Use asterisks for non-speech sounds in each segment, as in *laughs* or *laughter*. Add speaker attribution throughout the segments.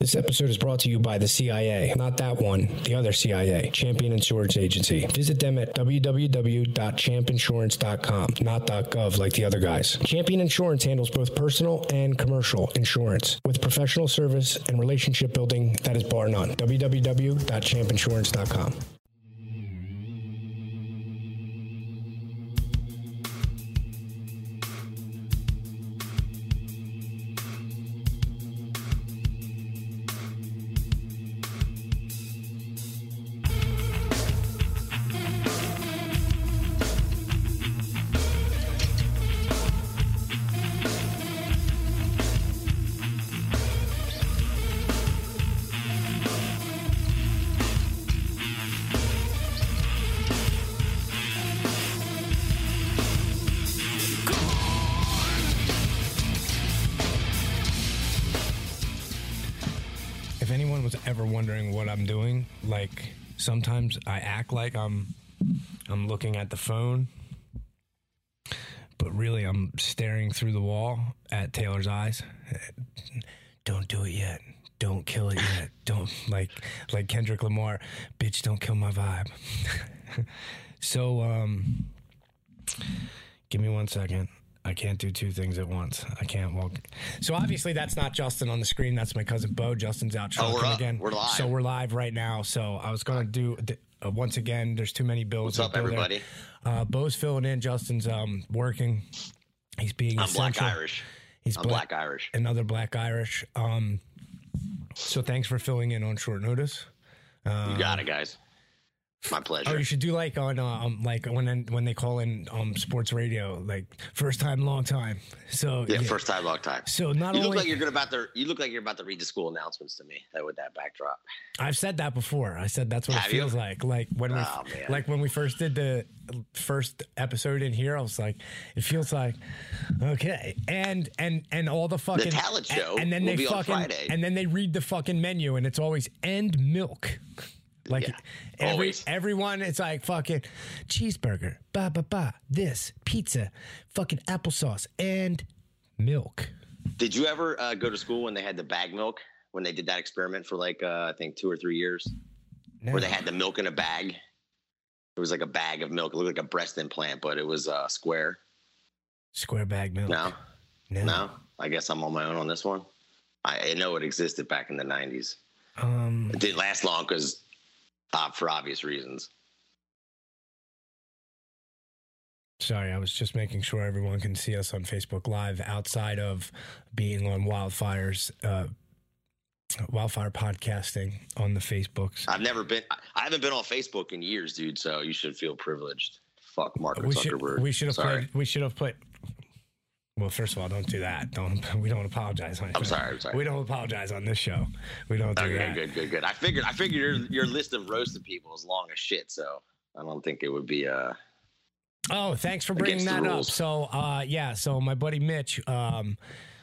Speaker 1: This episode is brought to you by the CIA. Not that one, the other CIA, Champion Insurance Agency. Visit them at www.champinsurance.com, not .gov like the other guys. Champion Insurance handles both personal and commercial insurance with professional service and relationship building that is bar none. www.champinsurance.com. like I'm I'm looking at the phone, but really I'm staring through the wall at Taylor's eyes. Don't do it yet. Don't kill it yet. *laughs* Don't like like Kendrick Lamar, bitch, don't kill my vibe. *laughs* so um give me one second. I can't do two things at once. I can't walk. So obviously that's not Justin on the screen. That's my cousin Bo. Justin's out
Speaker 2: Oh, we're up.
Speaker 1: again.
Speaker 2: We're live.
Speaker 1: So we're live right now. So I was going to do uh, once again. There's too many bills.
Speaker 2: What's up, everybody?
Speaker 1: Uh, Bo's filling in. Justin's um working. He's being
Speaker 2: I'm Black. Irish.
Speaker 1: He's
Speaker 2: I'm Black Irish.
Speaker 1: Another Black Irish. Um. So thanks for filling in on short notice.
Speaker 2: Uh, You got it, guys. My pleasure.
Speaker 1: Oh, you should do like on uh, um like when when they call in um sports radio like first time long time. So
Speaker 2: yeah, first time, long time.
Speaker 1: So not
Speaker 2: You
Speaker 1: only
Speaker 2: look like you're gonna about to. You look like you're about to read the school announcements to me. That with that backdrop.
Speaker 1: I've said that before. I said that's what
Speaker 2: Have
Speaker 1: it
Speaker 2: you?
Speaker 1: feels like. Like when we
Speaker 2: Oh, man.
Speaker 1: like when we first did the first episode in here, I was like, it feels like okay. And and and all the fucking
Speaker 2: talent show
Speaker 1: and, then
Speaker 2: will
Speaker 1: they fucking and then they read the fucking menu and it's always end milk. Like
Speaker 2: Yeah,
Speaker 1: every
Speaker 2: always.
Speaker 1: everyone, it's like fucking cheeseburger, ba ba ba, this pizza, fucking applesauce, and milk.
Speaker 2: Did you ever uh, go to school when they had the bag milk? When they did that experiment for like uh, I think two or three years, where they had the milk in a bag. It was like a bag of milk. It looked like a breast implant, but it was uh, square.
Speaker 1: square bag milk.
Speaker 2: No,
Speaker 1: no,
Speaker 2: no. I guess I'm on my own on this one. I, I know it existed back in the '90s.
Speaker 1: Um,
Speaker 2: It didn't last long because, uh, for obvious reasons.
Speaker 1: Sorry, I was just making sure everyone can see us on Facebook Live outside of being on Wildfires, uh, Wildfire podcasting on the Facebooks.
Speaker 2: I've never been. I- haven't been on Facebook in years, dude. So you should feel privileged. Fuck Mark
Speaker 1: We should
Speaker 2: Zuckerberg.
Speaker 1: we should have
Speaker 2: Sorry.
Speaker 1: put we should have put. Well, first of all, don't do that. Don't *laughs* we don't apologize on.
Speaker 2: I'm sorry. I'm sorry.
Speaker 1: We don't apologize on this show. We don't do
Speaker 2: Okay,
Speaker 1: that.
Speaker 2: good, good, good. I figured. I figured your your list of roasted people is long as shit. So I don't think it would be. Uh,
Speaker 1: Oh, thanks for bringing that up. So, uh, yeah, so my buddy Mitch um,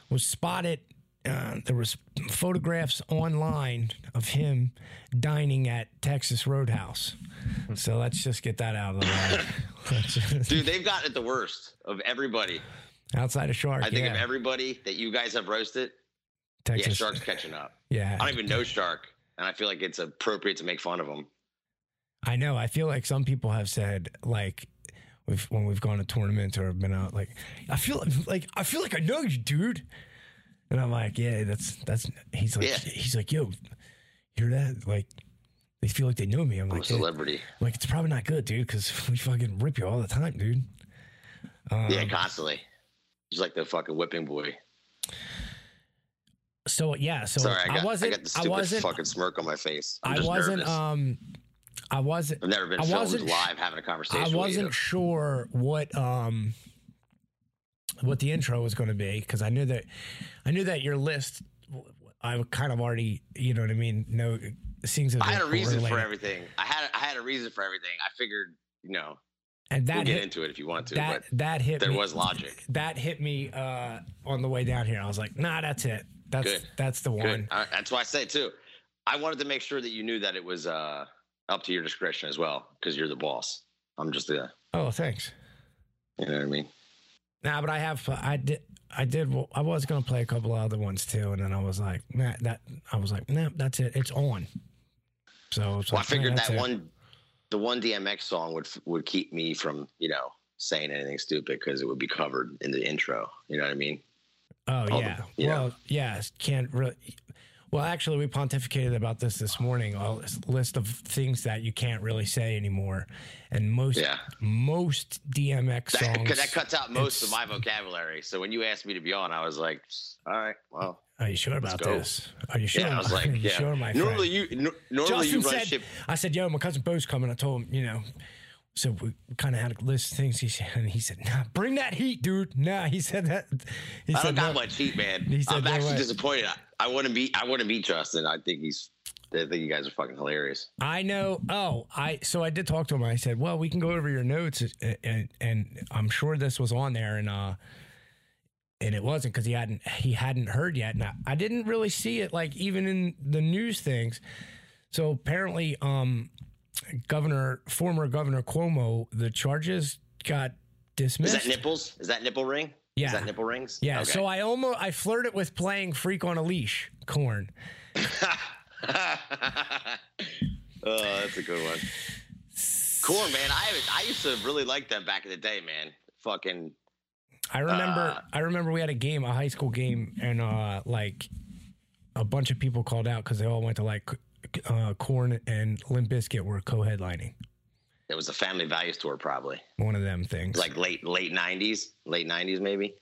Speaker 1: was spotted. Uh, there was photographs online of him dining at Texas Roadhouse. So let's just get that out of the way. *laughs*
Speaker 2: Dude, they've got it the worst of everybody.
Speaker 1: Outside of Shark,
Speaker 2: I think
Speaker 1: yeah,
Speaker 2: of everybody that you guys have roasted. Yeah,
Speaker 1: Texas,
Speaker 2: Shark's catching up.
Speaker 1: yeah.
Speaker 2: I don't even know Shark, and I feel like it's appropriate to make fun of him.
Speaker 1: I know. I feel like some people have said like we've when we've gone to tournaments or been out like I feel like I feel like I know you, dude. And I'm like, yeah, that's that's. He's like,
Speaker 2: Yeah.
Speaker 1: he's like, yo, hear that? Like, they feel like they know me. I'm
Speaker 2: I'm
Speaker 1: like, yeah.
Speaker 2: celebrity.
Speaker 1: I'm like it's probably not good, dude, because we fucking rip you all the time, dude. Um,
Speaker 2: yeah, constantly. He's like the fucking whipping boy.
Speaker 1: So yeah, so
Speaker 2: Sorry, I got, I
Speaker 1: wasn't.
Speaker 2: I, got the
Speaker 1: I,
Speaker 2: stupid
Speaker 1: wasn't.
Speaker 2: fucking smirk on my face. I'm
Speaker 1: I wasn't.
Speaker 2: nervous.
Speaker 1: Um, I wasn't.
Speaker 2: I've never been
Speaker 1: I
Speaker 2: filmed
Speaker 1: wasn't
Speaker 2: live having a conversation.
Speaker 1: I wasn't sure what um what the intro was going to be because I knew that I knew that your list I kind of already you know what I mean no seems as
Speaker 2: I had a reason for everything. I had I had a reason for everything. I figured, you know,
Speaker 1: and that
Speaker 2: we'll get
Speaker 1: hit,
Speaker 2: into it if you want to,
Speaker 1: that
Speaker 2: but
Speaker 1: that hit
Speaker 2: there
Speaker 1: me,
Speaker 2: was logic.
Speaker 1: that hit me uh on the way down here I was like nah that's it that's
Speaker 2: Good.
Speaker 1: that's the one
Speaker 2: I, that's why I say too. I wanted to make sure that you knew that it was uh, up to your discretion as well, because you're the boss. I'm just the,
Speaker 1: oh thanks
Speaker 2: you know what I mean.
Speaker 1: nah but I have I did I did. I was gonna play a couple of other ones too, and then I was like, nah, that. I was like, nah, that's it. It's on. So, it's
Speaker 2: Well, I figured that
Speaker 1: it.
Speaker 2: one, the one DMX song would would keep me from you know saying anything stupid because it would be covered in the intro. You know what I mean?
Speaker 1: Oh
Speaker 2: all the-
Speaker 1: yeah.
Speaker 2: you
Speaker 1: well, yeah. Can't really. Well, actually, we pontificated about this this morning. A list of things that you can't really say anymore, and most
Speaker 2: Yeah.
Speaker 1: most DMX *laughs*
Speaker 2: That,
Speaker 1: songs.
Speaker 2: 'cause that cuts out most of my vocabulary. So when you asked me to be on, I was like, all right, well.
Speaker 1: Are you sure about this? Are you sure?
Speaker 2: Yeah, I was like, *laughs*
Speaker 1: Are you
Speaker 2: yeah.
Speaker 1: sure, my
Speaker 2: normally you, no, normally
Speaker 1: Justin
Speaker 2: you run
Speaker 1: said,
Speaker 2: shit.
Speaker 1: I said, yo, my cousin Bo's coming. I told him, you know. So we kind of had a list of things. He said, and he said, "Nah, bring that heat, dude." Nah, he said that. He
Speaker 2: I
Speaker 1: said,
Speaker 2: don't got
Speaker 1: "No."
Speaker 2: much heat, man.
Speaker 1: He said,
Speaker 2: I'm
Speaker 1: "No
Speaker 2: actually
Speaker 1: way."
Speaker 2: disappointed. I, I want to beat. I want to be Justin. I think he's. I think you guys are fucking hilarious.
Speaker 1: I know. Oh, I so I did talk to him. I said, "Well, we can go over your notes, and, and, and I'm sure this was on there." And uh, and it wasn't because he hadn't he hadn't heard yet. And I, I didn't really see it, like even in the news things. So apparently, um, Governor, former Governor Cuomo, the charges got dismissed.
Speaker 2: Is that nipples? Is that nipple ring?
Speaker 1: Yeah.
Speaker 2: Is that nipple rings?
Speaker 1: yeah.
Speaker 2: Okay.
Speaker 1: So I almost I flirted with playing "Freak on a Leash" Korn. *laughs* *laughs*
Speaker 2: oh, that's a good one. Korn, man. I I used to really like them back in the day, man. Fucking
Speaker 1: I remember
Speaker 2: Uh,
Speaker 1: I remember we had a game, a high school game, and uh like a bunch of people called out because they all went to like uh Korn and Limp Bizkit were co-headlining.
Speaker 2: it was a family values tour, probably
Speaker 1: One of them things.
Speaker 2: like late late nineties, late nineties maybe.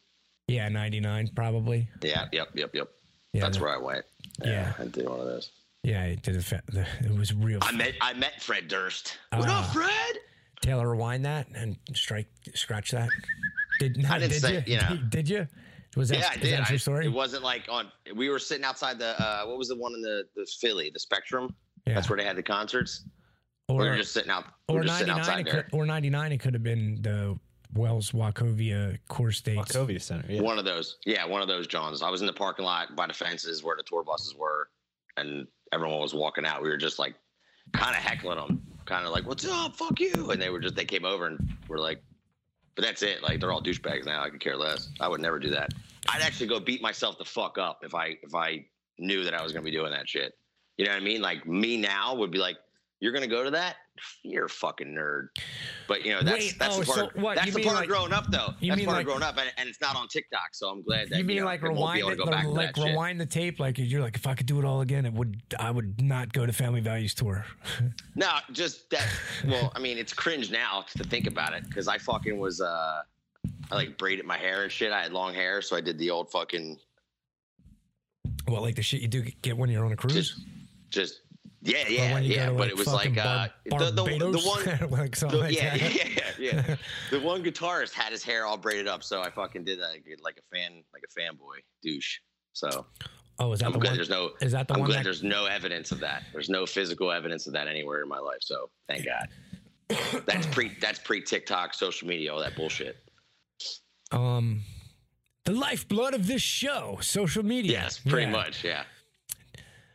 Speaker 1: yeah, ninety nine probably.
Speaker 2: Yeah, yep, yep, yep.
Speaker 1: Yeah,
Speaker 2: That's where I went.
Speaker 1: Yeah.
Speaker 2: I did one of those.
Speaker 1: Yeah, it did. Fa- the, it was real.
Speaker 2: I met I met Fred Durst. What
Speaker 1: Ah.
Speaker 2: up, Fred?
Speaker 1: Taylor, rewind that and strike, scratch that. Did not?
Speaker 2: I didn't
Speaker 1: did
Speaker 2: say-
Speaker 1: you?
Speaker 2: you know.
Speaker 1: Did you? Was that,
Speaker 2: yeah, I
Speaker 1: is
Speaker 2: did.
Speaker 1: that
Speaker 2: I-
Speaker 1: your story?
Speaker 2: It wasn't like on. We were sitting outside the. Uh, what was the one in the the Philly, the Spectrum?
Speaker 1: yeah.
Speaker 2: That's where they had the concerts. we
Speaker 1: or
Speaker 2: were just sitting out.
Speaker 1: Or
Speaker 2: were just sitting outside.
Speaker 1: Or ninety nine. It could have been the Wells Wachovia Core State
Speaker 3: Wachovia Center. Yeah.
Speaker 2: One of those. Yeah, one of those Johns. I was in the parking lot by the fences where the tour buses were, and everyone was walking out. We were just like kind of heckling them, kind of like, "What's up? Fuck you!" And they were just they came over and were like, "But that's it. Like they're all douchebags now. I could care less. I would never do that. I'd actually go beat myself the fuck up if I if I knew that I was gonna be doing that shit. You know what I mean? Like me now would be like, "You're gonna go to that? You're a fucking nerd." But you know that's
Speaker 1: Wait,
Speaker 2: that's
Speaker 1: oh,
Speaker 2: the part.
Speaker 1: so what,
Speaker 2: That's the part
Speaker 1: like-
Speaker 2: of growing up, though.
Speaker 1: you
Speaker 2: That's
Speaker 1: mean
Speaker 2: part
Speaker 1: like-
Speaker 2: of growing up, and, and it's not on TikTok. So I'm glad that
Speaker 1: You mean
Speaker 2: know,
Speaker 1: like
Speaker 2: it won't be
Speaker 1: rewind it,
Speaker 2: to go back to
Speaker 1: like
Speaker 2: that shit.
Speaker 1: rewind the tape? Like you're like, if I could do it all again, it would. I would not go to Family Values tour. *laughs*
Speaker 2: No, just that. Well, I mean, it's cringe now to think about it because I fucking was. uh I like braided my hair and shit. I had long hair, so I did the old fucking
Speaker 1: well, like the shit you do get when you're on a cruise.
Speaker 2: just, just yeah, yeah, yeah.
Speaker 1: to,
Speaker 2: But it was like uh, the, the the one. *laughs*
Speaker 1: like
Speaker 2: The,
Speaker 1: like
Speaker 2: yeah, yeah, yeah, yeah. *laughs* The one guitarist had his hair all braided up, so I fucking did that like, like a fan, like a fanboy douche. So
Speaker 1: Oh, is that
Speaker 2: I'm
Speaker 1: the
Speaker 2: glad
Speaker 1: one?
Speaker 2: there's no.
Speaker 1: Is that the
Speaker 2: I'm
Speaker 1: one
Speaker 2: glad
Speaker 1: that?
Speaker 2: there's no evidence of that. There's no physical evidence of that anywhere in my life. So thank God. That's pre. That's pre TikTok, social media, all that bullshit.
Speaker 1: Um, the lifeblood of this show, social media.
Speaker 2: Yes, pretty
Speaker 1: Yeah.
Speaker 2: much. Yeah,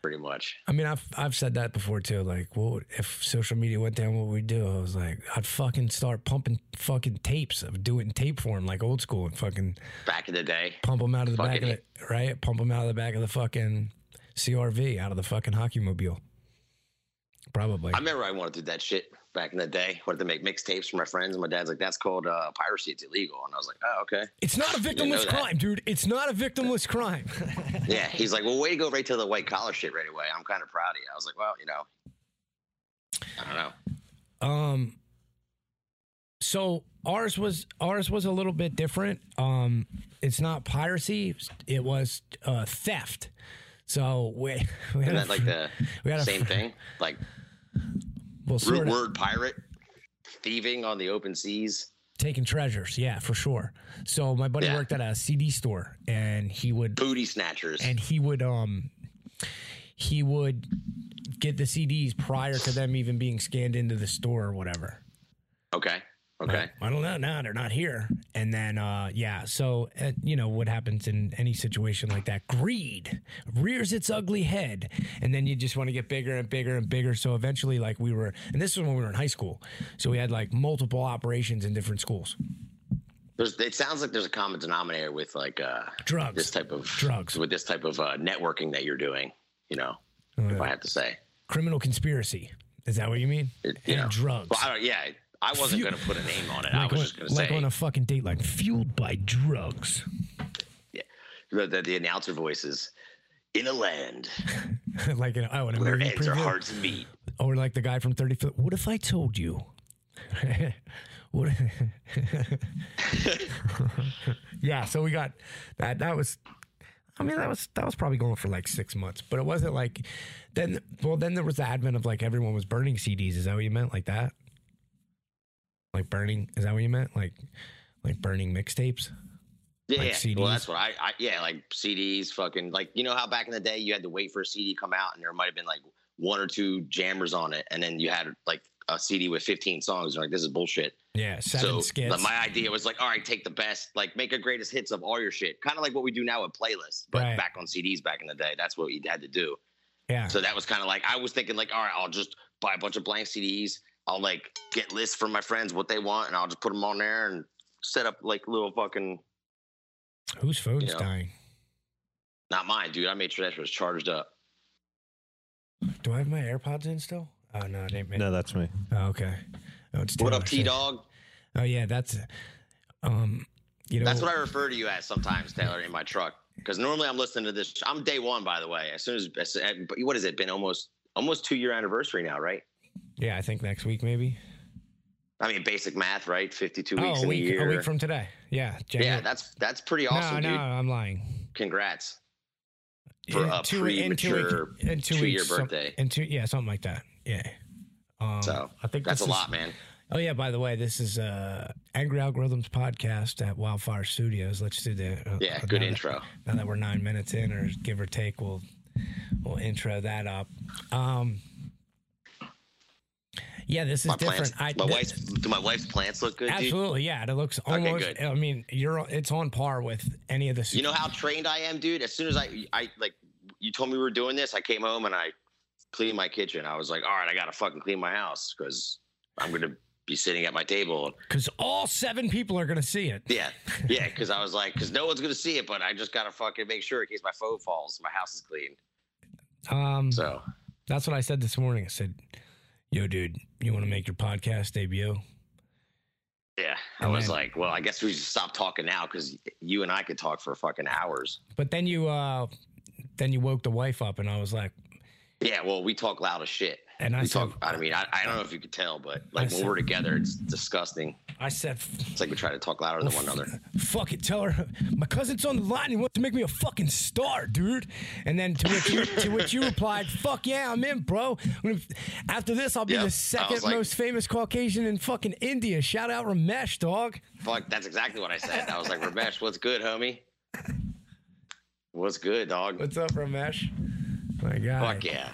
Speaker 2: pretty much.
Speaker 1: I mean, I've I've said that before too. Like, what would, if social media went down? What would we do? I was like, I'd fucking start pumping fucking tapes of do it in tape form, like old school, and fucking
Speaker 2: Back in the day,
Speaker 1: pump them out of the back of
Speaker 2: Fucking-
Speaker 1: the right, pump them out of the back of the fucking CRV, out of the fucking hockey mobile. Probably.
Speaker 2: I remember I wanted to do that shit back in the day. Wanted to make mixtapes for my friends, and my dad's like, "That's called uh, piracy. It's illegal." And I was like, "Oh, okay."
Speaker 1: it's not a victimless crime, dude. It's not a victimless crime. *laughs*
Speaker 2: Yeah, he's like, "Well, way to go right to the white collar shit right away." I'm kind of proud of you. I was like, "Well, you know, I don't know."
Speaker 1: Um, so ours was ours was a little bit different. Um, it's not piracy; it was uh, theft. So we, we had a,
Speaker 2: like the
Speaker 1: we had a
Speaker 2: same thing? Like
Speaker 1: well,
Speaker 2: root word pirate, thieving on the open seas.
Speaker 1: taking treasures, yeah, for sure. So my buddy
Speaker 2: Yeah.
Speaker 1: worked at a CD store, and he would
Speaker 2: booty snatchers.
Speaker 1: and he would um he would get the CDs prior to them even being scanned into the store or whatever.
Speaker 2: okay, okay.
Speaker 1: I don't know. No, they're not here. And then, uh, yeah. So, uh, you know, what happens in any situation like that? Greed rears its ugly head. And then you just want to get bigger and bigger and bigger. So eventually, like, we were, and this was when we were in high school. So we had like multiple operations in different schools.
Speaker 2: There's, it sounds like there's a common denominator with like uh,
Speaker 1: drugs.
Speaker 2: this type of
Speaker 1: drugs
Speaker 2: with this type of uh, networking that you're doing. You know,
Speaker 1: Uh,
Speaker 2: if I have to say,
Speaker 1: criminal conspiracy. Is that what you mean?
Speaker 2: It- you
Speaker 1: and
Speaker 2: know.
Speaker 1: drugs.
Speaker 2: Well, yeah, I wasn't going to put a name on it. I was
Speaker 1: on,
Speaker 2: just going to
Speaker 1: like
Speaker 2: say
Speaker 1: on a fucking date, like fueled by drugs.
Speaker 2: the, the, the announcer voices in a land *laughs*
Speaker 1: like in, oh, in a
Speaker 2: where
Speaker 1: movie
Speaker 2: are
Speaker 1: preview?
Speaker 2: hard to meet.
Speaker 1: Or like the guy from 30 Foot. What if I told you? *laughs* what? *laughs* yeah, so we got that. That was, I mean, that was that was probably going for like six months, but it wasn't like then. Well, then there was the advent of like everyone was burning CDs. Is that what you meant? Like that? Like burning? Is that what you meant? Like like burning mixtapes?
Speaker 2: Yeah,
Speaker 1: Like
Speaker 2: yeah.
Speaker 1: CDs?
Speaker 2: well, that's what I, I, yeah, like CDs, fucking, like you know how back in the day you had to wait for a CD to come out, and there might have been like one or two jammers on it, and then you had like a CD with 15 songs. You're like, this is bullshit.
Speaker 1: Yeah, seven
Speaker 2: so
Speaker 1: skits.
Speaker 2: like, my idea was like, all right, take the best, like make a greatest hits of all your shit, kind of like what we do now with playlists, but
Speaker 1: Right.
Speaker 2: back on CDs back in the day, that's what you had to do.
Speaker 1: yeah,
Speaker 2: So that was kind of like I was thinking like, all right, I'll just buy a bunch of blank CDs. I'll like get lists from my friends what they want, and I'll just put them on there and set up like little fucking
Speaker 1: whose phone's
Speaker 2: you know.
Speaker 1: dying?
Speaker 2: not mine, dude. I made sure that shit was charged up.
Speaker 1: Do I have my AirPods in still? Oh no, it ain't me.
Speaker 3: No, that's me.
Speaker 1: Oh, okay. Oh, it's
Speaker 2: What
Speaker 1: Taylor
Speaker 2: up, T Dog?
Speaker 1: Oh yeah, that's um, you know,
Speaker 2: That's what I refer to you as sometimes, Taylor, in my truck. Because normally I'm listening to this. I'm day one, by the way. As soon as, as but what has it been? Almost almost two year anniversary now, right?
Speaker 1: Yeah, I think next week maybe.
Speaker 2: I mean, basic math, right? Fifty two weeks
Speaker 1: oh, a
Speaker 2: in
Speaker 1: week,
Speaker 2: a year.
Speaker 1: a week from today. Yeah,
Speaker 2: yeah, that's that's pretty awesome,
Speaker 1: no,
Speaker 2: dude.
Speaker 1: no, I'm lying.
Speaker 2: Congrats for
Speaker 1: In
Speaker 2: a
Speaker 1: two- in two
Speaker 2: premature
Speaker 1: in two
Speaker 2: two-year
Speaker 1: some-
Speaker 2: birthday.
Speaker 1: in two, yeah, something like that. Yeah. Um,
Speaker 2: So
Speaker 1: I think
Speaker 2: that's a
Speaker 1: is-
Speaker 2: lot, man.
Speaker 1: Oh yeah, by the way, this is uh Angry Algorithms podcast at Wildfire Studios. Let's do the uh,
Speaker 2: Yeah,
Speaker 1: uh,
Speaker 2: good
Speaker 1: now that-
Speaker 2: intro.
Speaker 1: now that we're nine minutes in, or give or take, we'll we'll intro that up. Um, yeah, this is
Speaker 2: My
Speaker 1: different.
Speaker 2: plants, my
Speaker 1: th-
Speaker 2: wife's do my wife's plants look good, dude?
Speaker 1: absolutely, yeah, it looks almost.
Speaker 2: good.
Speaker 1: I mean, you're it's on par with any of the.
Speaker 2: You know how trained I am, dude. As soon as I, I like, you told me we were doing this. I came home and I cleaned my kitchen. I was like, all right, I gotta fucking clean my house because I'm gonna be sitting at my table.
Speaker 1: because all seven people are gonna see it.
Speaker 2: Yeah, *laughs* yeah. Because I was like, because no one's gonna see it, but I just gotta fucking make sure in case my phone falls, my house is clean.
Speaker 1: Um,
Speaker 2: So
Speaker 1: that's what I said this morning. I said, "Yo, dude, you want to make your podcast debut?"
Speaker 2: yeah, I
Speaker 1: And
Speaker 2: was
Speaker 1: then-
Speaker 2: like, well, I guess we should stop talking now because you and I could talk for fucking hours.
Speaker 1: But then you, uh then you woke the wife up, and I was like,
Speaker 2: Yeah, well, we talk loud as shit.
Speaker 1: And I
Speaker 2: We
Speaker 1: said,
Speaker 2: talk. I mean, I, I don't know if you could tell, but like
Speaker 1: I
Speaker 2: when
Speaker 1: said-
Speaker 2: we're together, it's disgusting.
Speaker 1: I said,
Speaker 2: It's like we try to talk louder than one another.
Speaker 1: fuck it, tell her my cousin's on the line. He wants to make me a fucking star, dude. And then to which you, to which you replied, "Fuck yeah, I'm in, bro. I'm after this, I'll be
Speaker 2: Yep.
Speaker 1: The second
Speaker 2: like-
Speaker 1: most famous Caucasian in fucking India. Shout out Ramesh, dog.
Speaker 2: Fuck, that's exactly what I said. I was like, Ramesh, what's good, homie? What's good, dog?
Speaker 1: What's up, Ramesh? My God.
Speaker 2: Fuck yeah.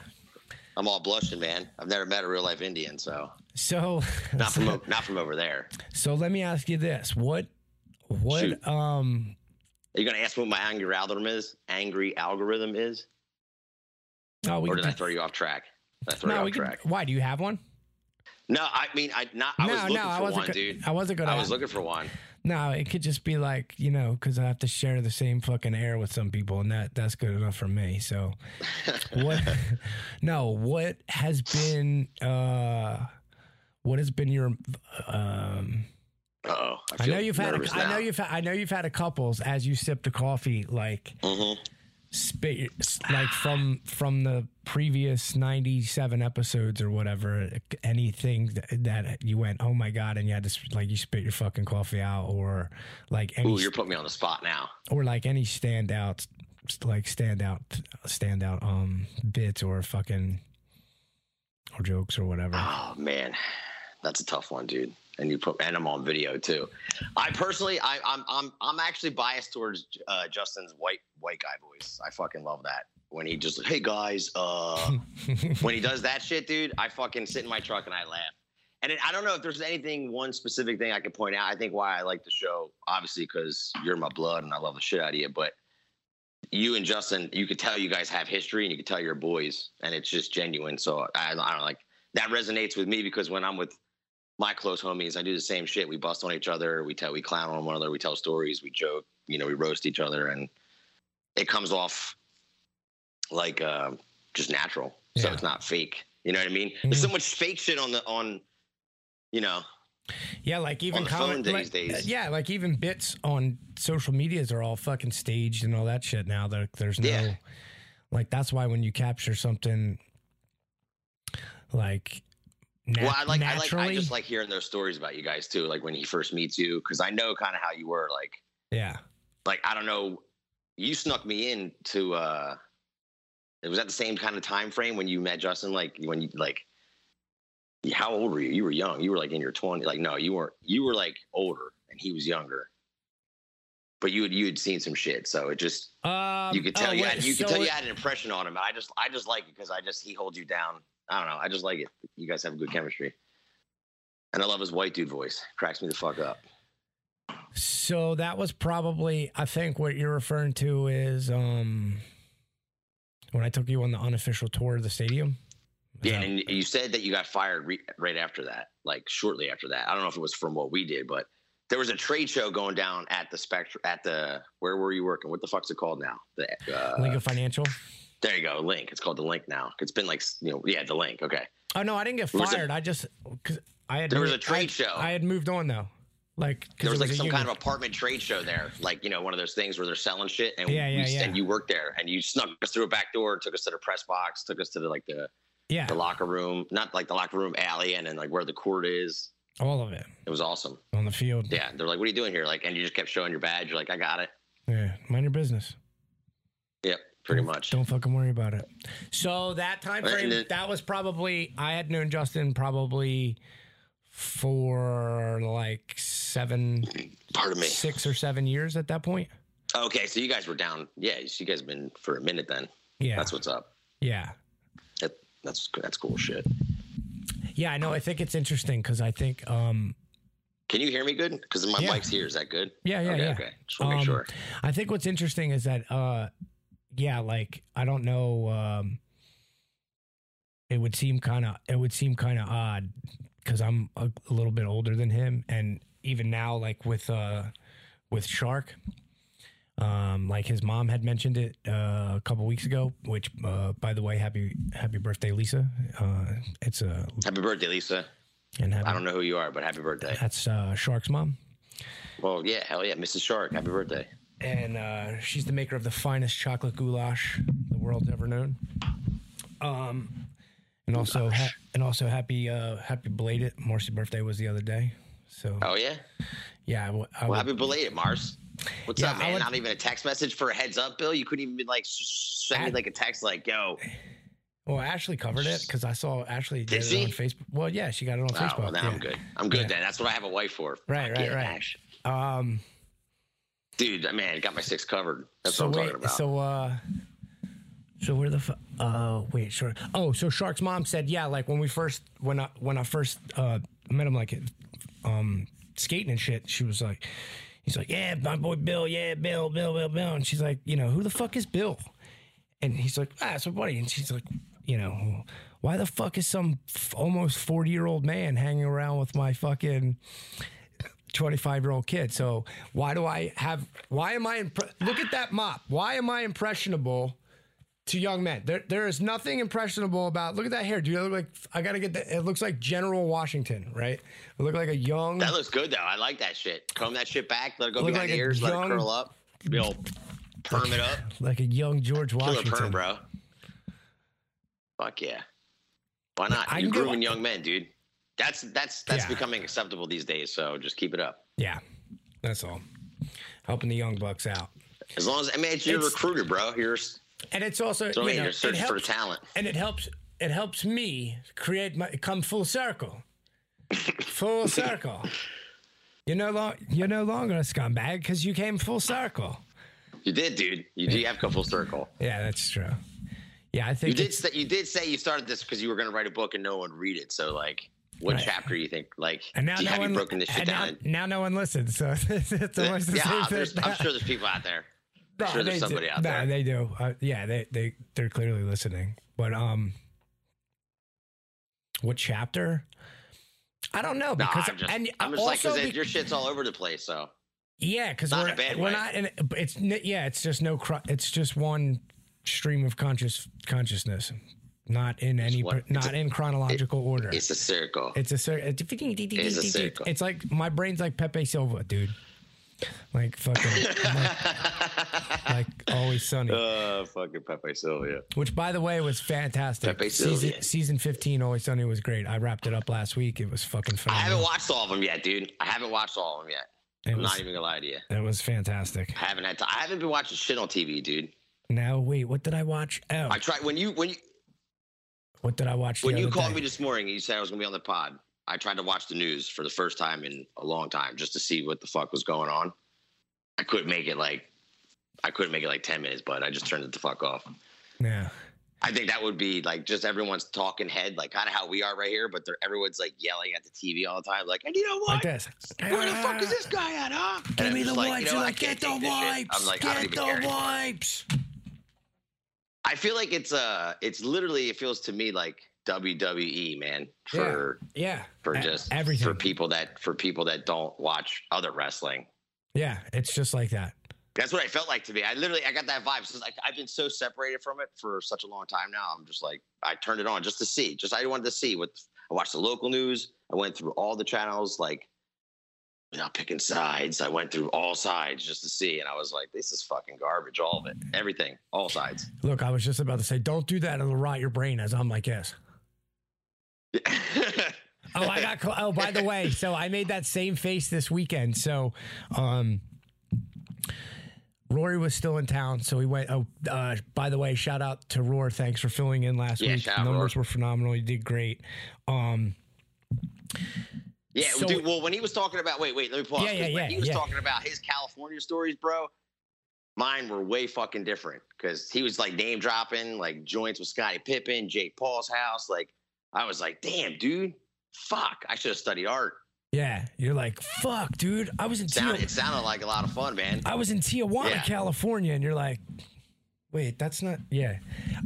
Speaker 2: I'm all blushing, man. I've never met a real life Indian, so
Speaker 1: So,
Speaker 2: not from *laughs* not from over there.
Speaker 1: so let me ask you this: what, what,
Speaker 2: Shoot.
Speaker 1: um,
Speaker 2: Are you gonna ask me what my angry algorithm is? Angry algorithm is,
Speaker 1: oh, we
Speaker 2: or did I throw you off track? Did I throw you off
Speaker 1: can,
Speaker 2: track?
Speaker 1: why do you have one?
Speaker 2: No, I mean, I not. I
Speaker 1: no,
Speaker 2: was looking
Speaker 1: no, I
Speaker 2: for
Speaker 1: wasn't.
Speaker 2: one,
Speaker 1: go-
Speaker 2: dude.
Speaker 1: I wasn't gonna.
Speaker 2: I was looking for one.
Speaker 1: No, it could just be like you know, because I have to share the same fucking air with some people, and that that's good enough for me. So, *laughs* what? no, what has been? uh What has been your? um
Speaker 2: Oh, I,
Speaker 1: I know you've had. A, I know you've. Had, I know you've had a couples as you sip the coffee, like
Speaker 2: Mhm.
Speaker 1: Spit, your- like from from the previous ninety seven episodes or whatever. Anything that, that you went, oh my god, and you had to like you spit your fucking coffee out, or like any
Speaker 2: Ooh, you're putting me on the spot now.
Speaker 1: or like any standout like standout standout um bits or fucking or jokes or whatever
Speaker 2: Oh man, that's a tough one, dude. And you put and I'm on video too. I personally, I, I'm I'm I'm actually biased towards uh, Justin's white white guy voice. I fucking love that when he just hey guys, uh, *laughs* when he does that shit, dude. I fucking sit in my truck and I laugh. And it, I don't know if there's anything one specific thing I could point out. I think why I like the show, obviously, because you're my blood and I love the shit out of you. But you and Justin, you could tell you guys have history and you could tell you're boys, and it's just genuine. So I, I don't like that resonates with me because when I'm with my close homies. I do the same shit. We bust on each other. We tell, we clown on one another. We tell stories. We joke. You know, we roast each other, and it comes off like uh, just natural. So it's not fake. You know what I mean?
Speaker 1: Mhm.
Speaker 2: There's so much fake shit on the on. You know,
Speaker 1: Yeah, like even
Speaker 2: On
Speaker 1: comment,
Speaker 2: phone
Speaker 1: like-
Speaker 2: these days.
Speaker 1: Yeah, like even bits on social medias are all fucking staged and all that shit now. There, there's no,
Speaker 2: Yeah.
Speaker 1: like that's why when you capture something like, nat-
Speaker 2: well, I like, I like, I just like hearing those stories about you guys too. Like when he first meets you, because I know kind of how you were. Like,
Speaker 1: yeah,
Speaker 2: like I don't know, you snuck me in to. uh It was at the same kind of time frame when you met Justin. Like when you like, how old were you? You were young. You were like in your 20s. Like no, you weren't. You were like older, and he was younger. But you had you had seen some shit, so it just
Speaker 1: um,
Speaker 2: you could tell
Speaker 1: oh,
Speaker 2: you had, you could
Speaker 1: so
Speaker 2: tell you had an impression on him. I just I just like it because I just he holds you down. I don't know. I just like it. You guys have good chemistry, and I love his white dude voice. Cracks me the fuck up.
Speaker 1: So that was probably, I think, what you're referring to is um when I took you on the unofficial tour of the stadium. Is
Speaker 2: Yeah,
Speaker 1: that-
Speaker 2: and you said that you got fired re- right after that, like shortly after that. I don't know if it was from what we did, but there was a trade show going down at the Spectrum. At the where were you working? What the fuck's it called now? The uh,
Speaker 1: Lincoln Financial.
Speaker 2: There you go, Linc. It's called the Linc now. It's been like you know, yeah, the Linc. Okay,
Speaker 1: Oh no, I didn't get
Speaker 2: was a-
Speaker 1: fired. I just because I had
Speaker 2: there was a trade
Speaker 1: I,
Speaker 2: show.
Speaker 1: I had moved on though, Like
Speaker 2: there was
Speaker 1: it
Speaker 2: like some kind of apartment trade show there, like you know, one of those things where they're selling shit, and
Speaker 1: Yeah, yeah,
Speaker 2: we,
Speaker 1: yeah.
Speaker 2: and you worked there, and you snuck us through a back door, took us to the press box, took us to the like the
Speaker 1: yeah,
Speaker 2: the locker room, not like the locker room alley, and then like where the court is.
Speaker 1: all of it
Speaker 2: It was awesome.
Speaker 1: on the field.
Speaker 2: Yeah, they're like, "What are you doing here?" Like, and you just kept showing your badge. You're like, "I got it."
Speaker 1: Yeah, mind your business.
Speaker 2: Yep, pretty much.
Speaker 1: Don't fucking worry about it. So that time frame, that was probably I had known Justin probably for like seven,
Speaker 2: Pardon me.
Speaker 1: six or seven years at that point.
Speaker 2: Okay, so you guys were down. Yeah, so you guys have been for a minute then.
Speaker 1: Yeah,
Speaker 2: That's what's up.
Speaker 1: yeah,
Speaker 2: That, that's that's cool shit.
Speaker 1: yeah. I know. I think it's interesting because I think, um,
Speaker 2: Can you hear me good? Because my
Speaker 1: Yeah.
Speaker 2: mic's here. Is that good?
Speaker 1: yeah, yeah,
Speaker 2: okay,
Speaker 1: yeah.
Speaker 2: Okay. Just want to make
Speaker 1: Um,
Speaker 2: sure.
Speaker 1: I think what's interesting is that, uh, yeah, like I don't know. Um, it would seem kind of it would seem kind of odd because I'm a, a little bit older than him, and even now, like with uh, with Shark, um, like his mom had mentioned it uh, a couple weeks ago. Which, uh, by the way, happy happy birthday, Lisa. Uh, it's a
Speaker 2: Happy birthday, Lisa.
Speaker 1: and happy,
Speaker 2: I don't know who you are, but happy birthday.
Speaker 1: that's uh, Shark's mom.
Speaker 2: Well, yeah, hell yeah, Mrs. Shark. Happy birthday.
Speaker 1: And uh, she's the maker of the finest chocolate goulash the world's ever known. Um, and also, ha- and also happy, uh, happy belated. Marcy's birthday was the other day, so
Speaker 2: Oh yeah.
Speaker 1: yeah. I w- I
Speaker 2: Well,
Speaker 1: would-
Speaker 2: happy belated, Mars. What's
Speaker 1: Yeah,
Speaker 2: up, man?
Speaker 1: would-
Speaker 2: Not even a text message for a heads up, Bill. You couldn't even be like send me like a text like, "Yo."
Speaker 1: well, Ashley covered it because I saw Ashley did,
Speaker 2: Did
Speaker 1: it on Facebook. Well, yeah, she got it on
Speaker 2: Oh,
Speaker 1: Facebook.
Speaker 2: well, now
Speaker 1: yeah.
Speaker 2: I'm good. I'm good
Speaker 1: Yeah.
Speaker 2: then. That's what I have a wife for.
Speaker 1: Right, right, right.
Speaker 2: Ash.
Speaker 1: Um,
Speaker 2: Dude, man, got my six covered. That's
Speaker 1: so
Speaker 2: what I'm
Speaker 1: wait,
Speaker 2: talking about.
Speaker 1: so uh, so where the fu- uh wait sure oh so Shark's mom said yeah like when we first when I when I first uh met him like um skating and shit she was like he's like yeah my boy Bill yeah Bill Bill Bill Bill and she's like you know who the fuck is Bill and he's like ah it's my buddy and she's like you know why the fuck is some f- almost 40 year old man hanging around with my fucking 25 year old kid. So why do I have, why am I, impre- look at that mop. Why am I impressionable to young men? There, there is nothing impressionable about, look at that hair. Do you look like, I got to get that. It looks like General Washington, right? I look like a young,
Speaker 2: that looks good though. I like that shit. Comb that shit back. Let it go behind
Speaker 1: like
Speaker 2: the ears. Let it curl up. Bill, perm it up. *laughs*
Speaker 1: like a young George
Speaker 2: Killer
Speaker 1: Washington.
Speaker 2: perm, bro. Fuck yeah. Why not? You're grooming young men, dude. That's that's that's
Speaker 1: Yeah.
Speaker 2: becoming acceptable these days. So just keep it up.
Speaker 1: Yeah, that's all. Helping the young bucks out.
Speaker 2: As long as I mean, it's your
Speaker 1: It's-
Speaker 2: recruiter, bro. You're
Speaker 1: And it's also,
Speaker 2: so
Speaker 1: you know, it
Speaker 2: searching for talent.
Speaker 1: and it helps it helps me create my come full circle full *laughs* circle you're no, lo- you're no longer a scumbag because you came full circle
Speaker 2: You did, dude. You, you have come full circle.
Speaker 1: yeah that's true yeah i think
Speaker 2: You
Speaker 1: did.
Speaker 2: Say, you did say you started this because you were going to write a book and no one would read it. So, like, what
Speaker 1: Right.
Speaker 2: chapter you think? Like,
Speaker 1: and now no
Speaker 2: have
Speaker 1: one
Speaker 2: broken this shit
Speaker 1: and now,
Speaker 2: down?
Speaker 1: now no one listens so it's, it's almost the
Speaker 2: yeah,
Speaker 1: same thing
Speaker 2: I'm sure there's people out there.
Speaker 1: No,
Speaker 2: sure there's somebody
Speaker 1: do.
Speaker 2: out
Speaker 1: no,
Speaker 2: there.
Speaker 1: they do uh, yeah they, they they're clearly listening but um what chapter I don't know
Speaker 2: No,
Speaker 1: because
Speaker 2: I'm just,
Speaker 1: and
Speaker 2: I'm just like,
Speaker 1: also
Speaker 2: because your shit's all over the place. So
Speaker 1: yeah, because we're we're
Speaker 2: way.
Speaker 1: not in it's yeah, it's just no it's just one stream of conscious consciousness, not in any not
Speaker 2: a-
Speaker 1: in chronological order.
Speaker 2: it's a circle.
Speaker 1: It's a cir- it's,
Speaker 2: It's a circle.
Speaker 1: it's like my brain's like Pepe Silva, dude. Like fucking like, *laughs* like always sunny.
Speaker 2: Uh, fucking Pepe Silvia.
Speaker 1: Which by the way was fantastic.
Speaker 2: Pepe
Speaker 1: season, season 15 always sunny was great. I wrapped it up last week. It was fucking
Speaker 2: I haven't watched all of them yet, dude. I haven't watched all of them yet.
Speaker 1: It
Speaker 2: I'm
Speaker 1: was,
Speaker 2: not even gonna lie to you.
Speaker 1: it was fantastic.
Speaker 2: I haven't had. To, I haven't been watching shit on TV, dude.
Speaker 1: Now wait, what did I watch? Oh,
Speaker 2: I tried when you when you
Speaker 1: what did I watch?
Speaker 2: when you called
Speaker 1: day?
Speaker 2: me this morning and you said I was gonna be on the pod. I tried to watch the news for the first time in a long time just to see what the fuck was going on. I couldn't make it like I couldn't make it like ten minutes, but I just turned it the fuck off.
Speaker 1: Yeah.
Speaker 2: I think that would be like just everyone's talking head, like kind of how we are right here, but they're everyone's like yelling at the TV all the time, like, and you know what?
Speaker 1: Like this.
Speaker 2: Where the fuck is this guy at, huh?
Speaker 1: Give me the
Speaker 2: like,
Speaker 1: wipes.
Speaker 2: you know? I can't
Speaker 1: get the
Speaker 2: take this shit.
Speaker 1: wipes.
Speaker 2: I'm like,
Speaker 1: get the
Speaker 2: care anymore. I feel like it's uh it's literally it feels to me like WWE, man, for
Speaker 1: Yeah.
Speaker 2: for
Speaker 1: E-
Speaker 2: just
Speaker 1: everything.
Speaker 2: for people that for people that don't watch other wrestling.
Speaker 1: Yeah, it's just like that.
Speaker 2: That's what I felt like to me. I literally I got that vibe. So like I've been so separated from it for such a long time now. I'm just like I turned it on just to see. Just I wanted to see what I watched the local news. I went through all the channels, like without picking sides. I went through all sides just to see, and I was like, this is fucking garbage. All of it, everything, all sides.
Speaker 1: Look, I was just about to say, don't do that. It'll rot your brain. As I'm like, yes. *laughs* Oh, I got. Cl- oh, by the way, so I made that same face this weekend. So, um, Rory was still in town, so we went. Oh, uh, by the way, shout out to Roar. Thanks for filling in last
Speaker 2: Yeah,
Speaker 1: week.
Speaker 2: out,
Speaker 1: Numbers
Speaker 2: Roar.
Speaker 1: were phenomenal. You did great. Um,
Speaker 2: Yeah,
Speaker 1: So-
Speaker 2: dude. Well, when he was talking about, wait, wait, let me pause.
Speaker 1: Yeah, yeah, yeah,
Speaker 2: He was
Speaker 1: yeah.
Speaker 2: talking about his California stories, bro. Mine were way fucking different because he was like name dropping, like joints with Scottie Pippen, Jake Paul's house. Like, I was like, damn, dude, fuck, I should have studied art.
Speaker 1: yeah, you're like, fuck, dude. I was in
Speaker 2: Sound,
Speaker 1: Tia-
Speaker 2: it sounded like a lot of fun, man.
Speaker 1: I was in Tijuana,
Speaker 2: Yeah.
Speaker 1: California, and you're like, wait, that's not. Yeah.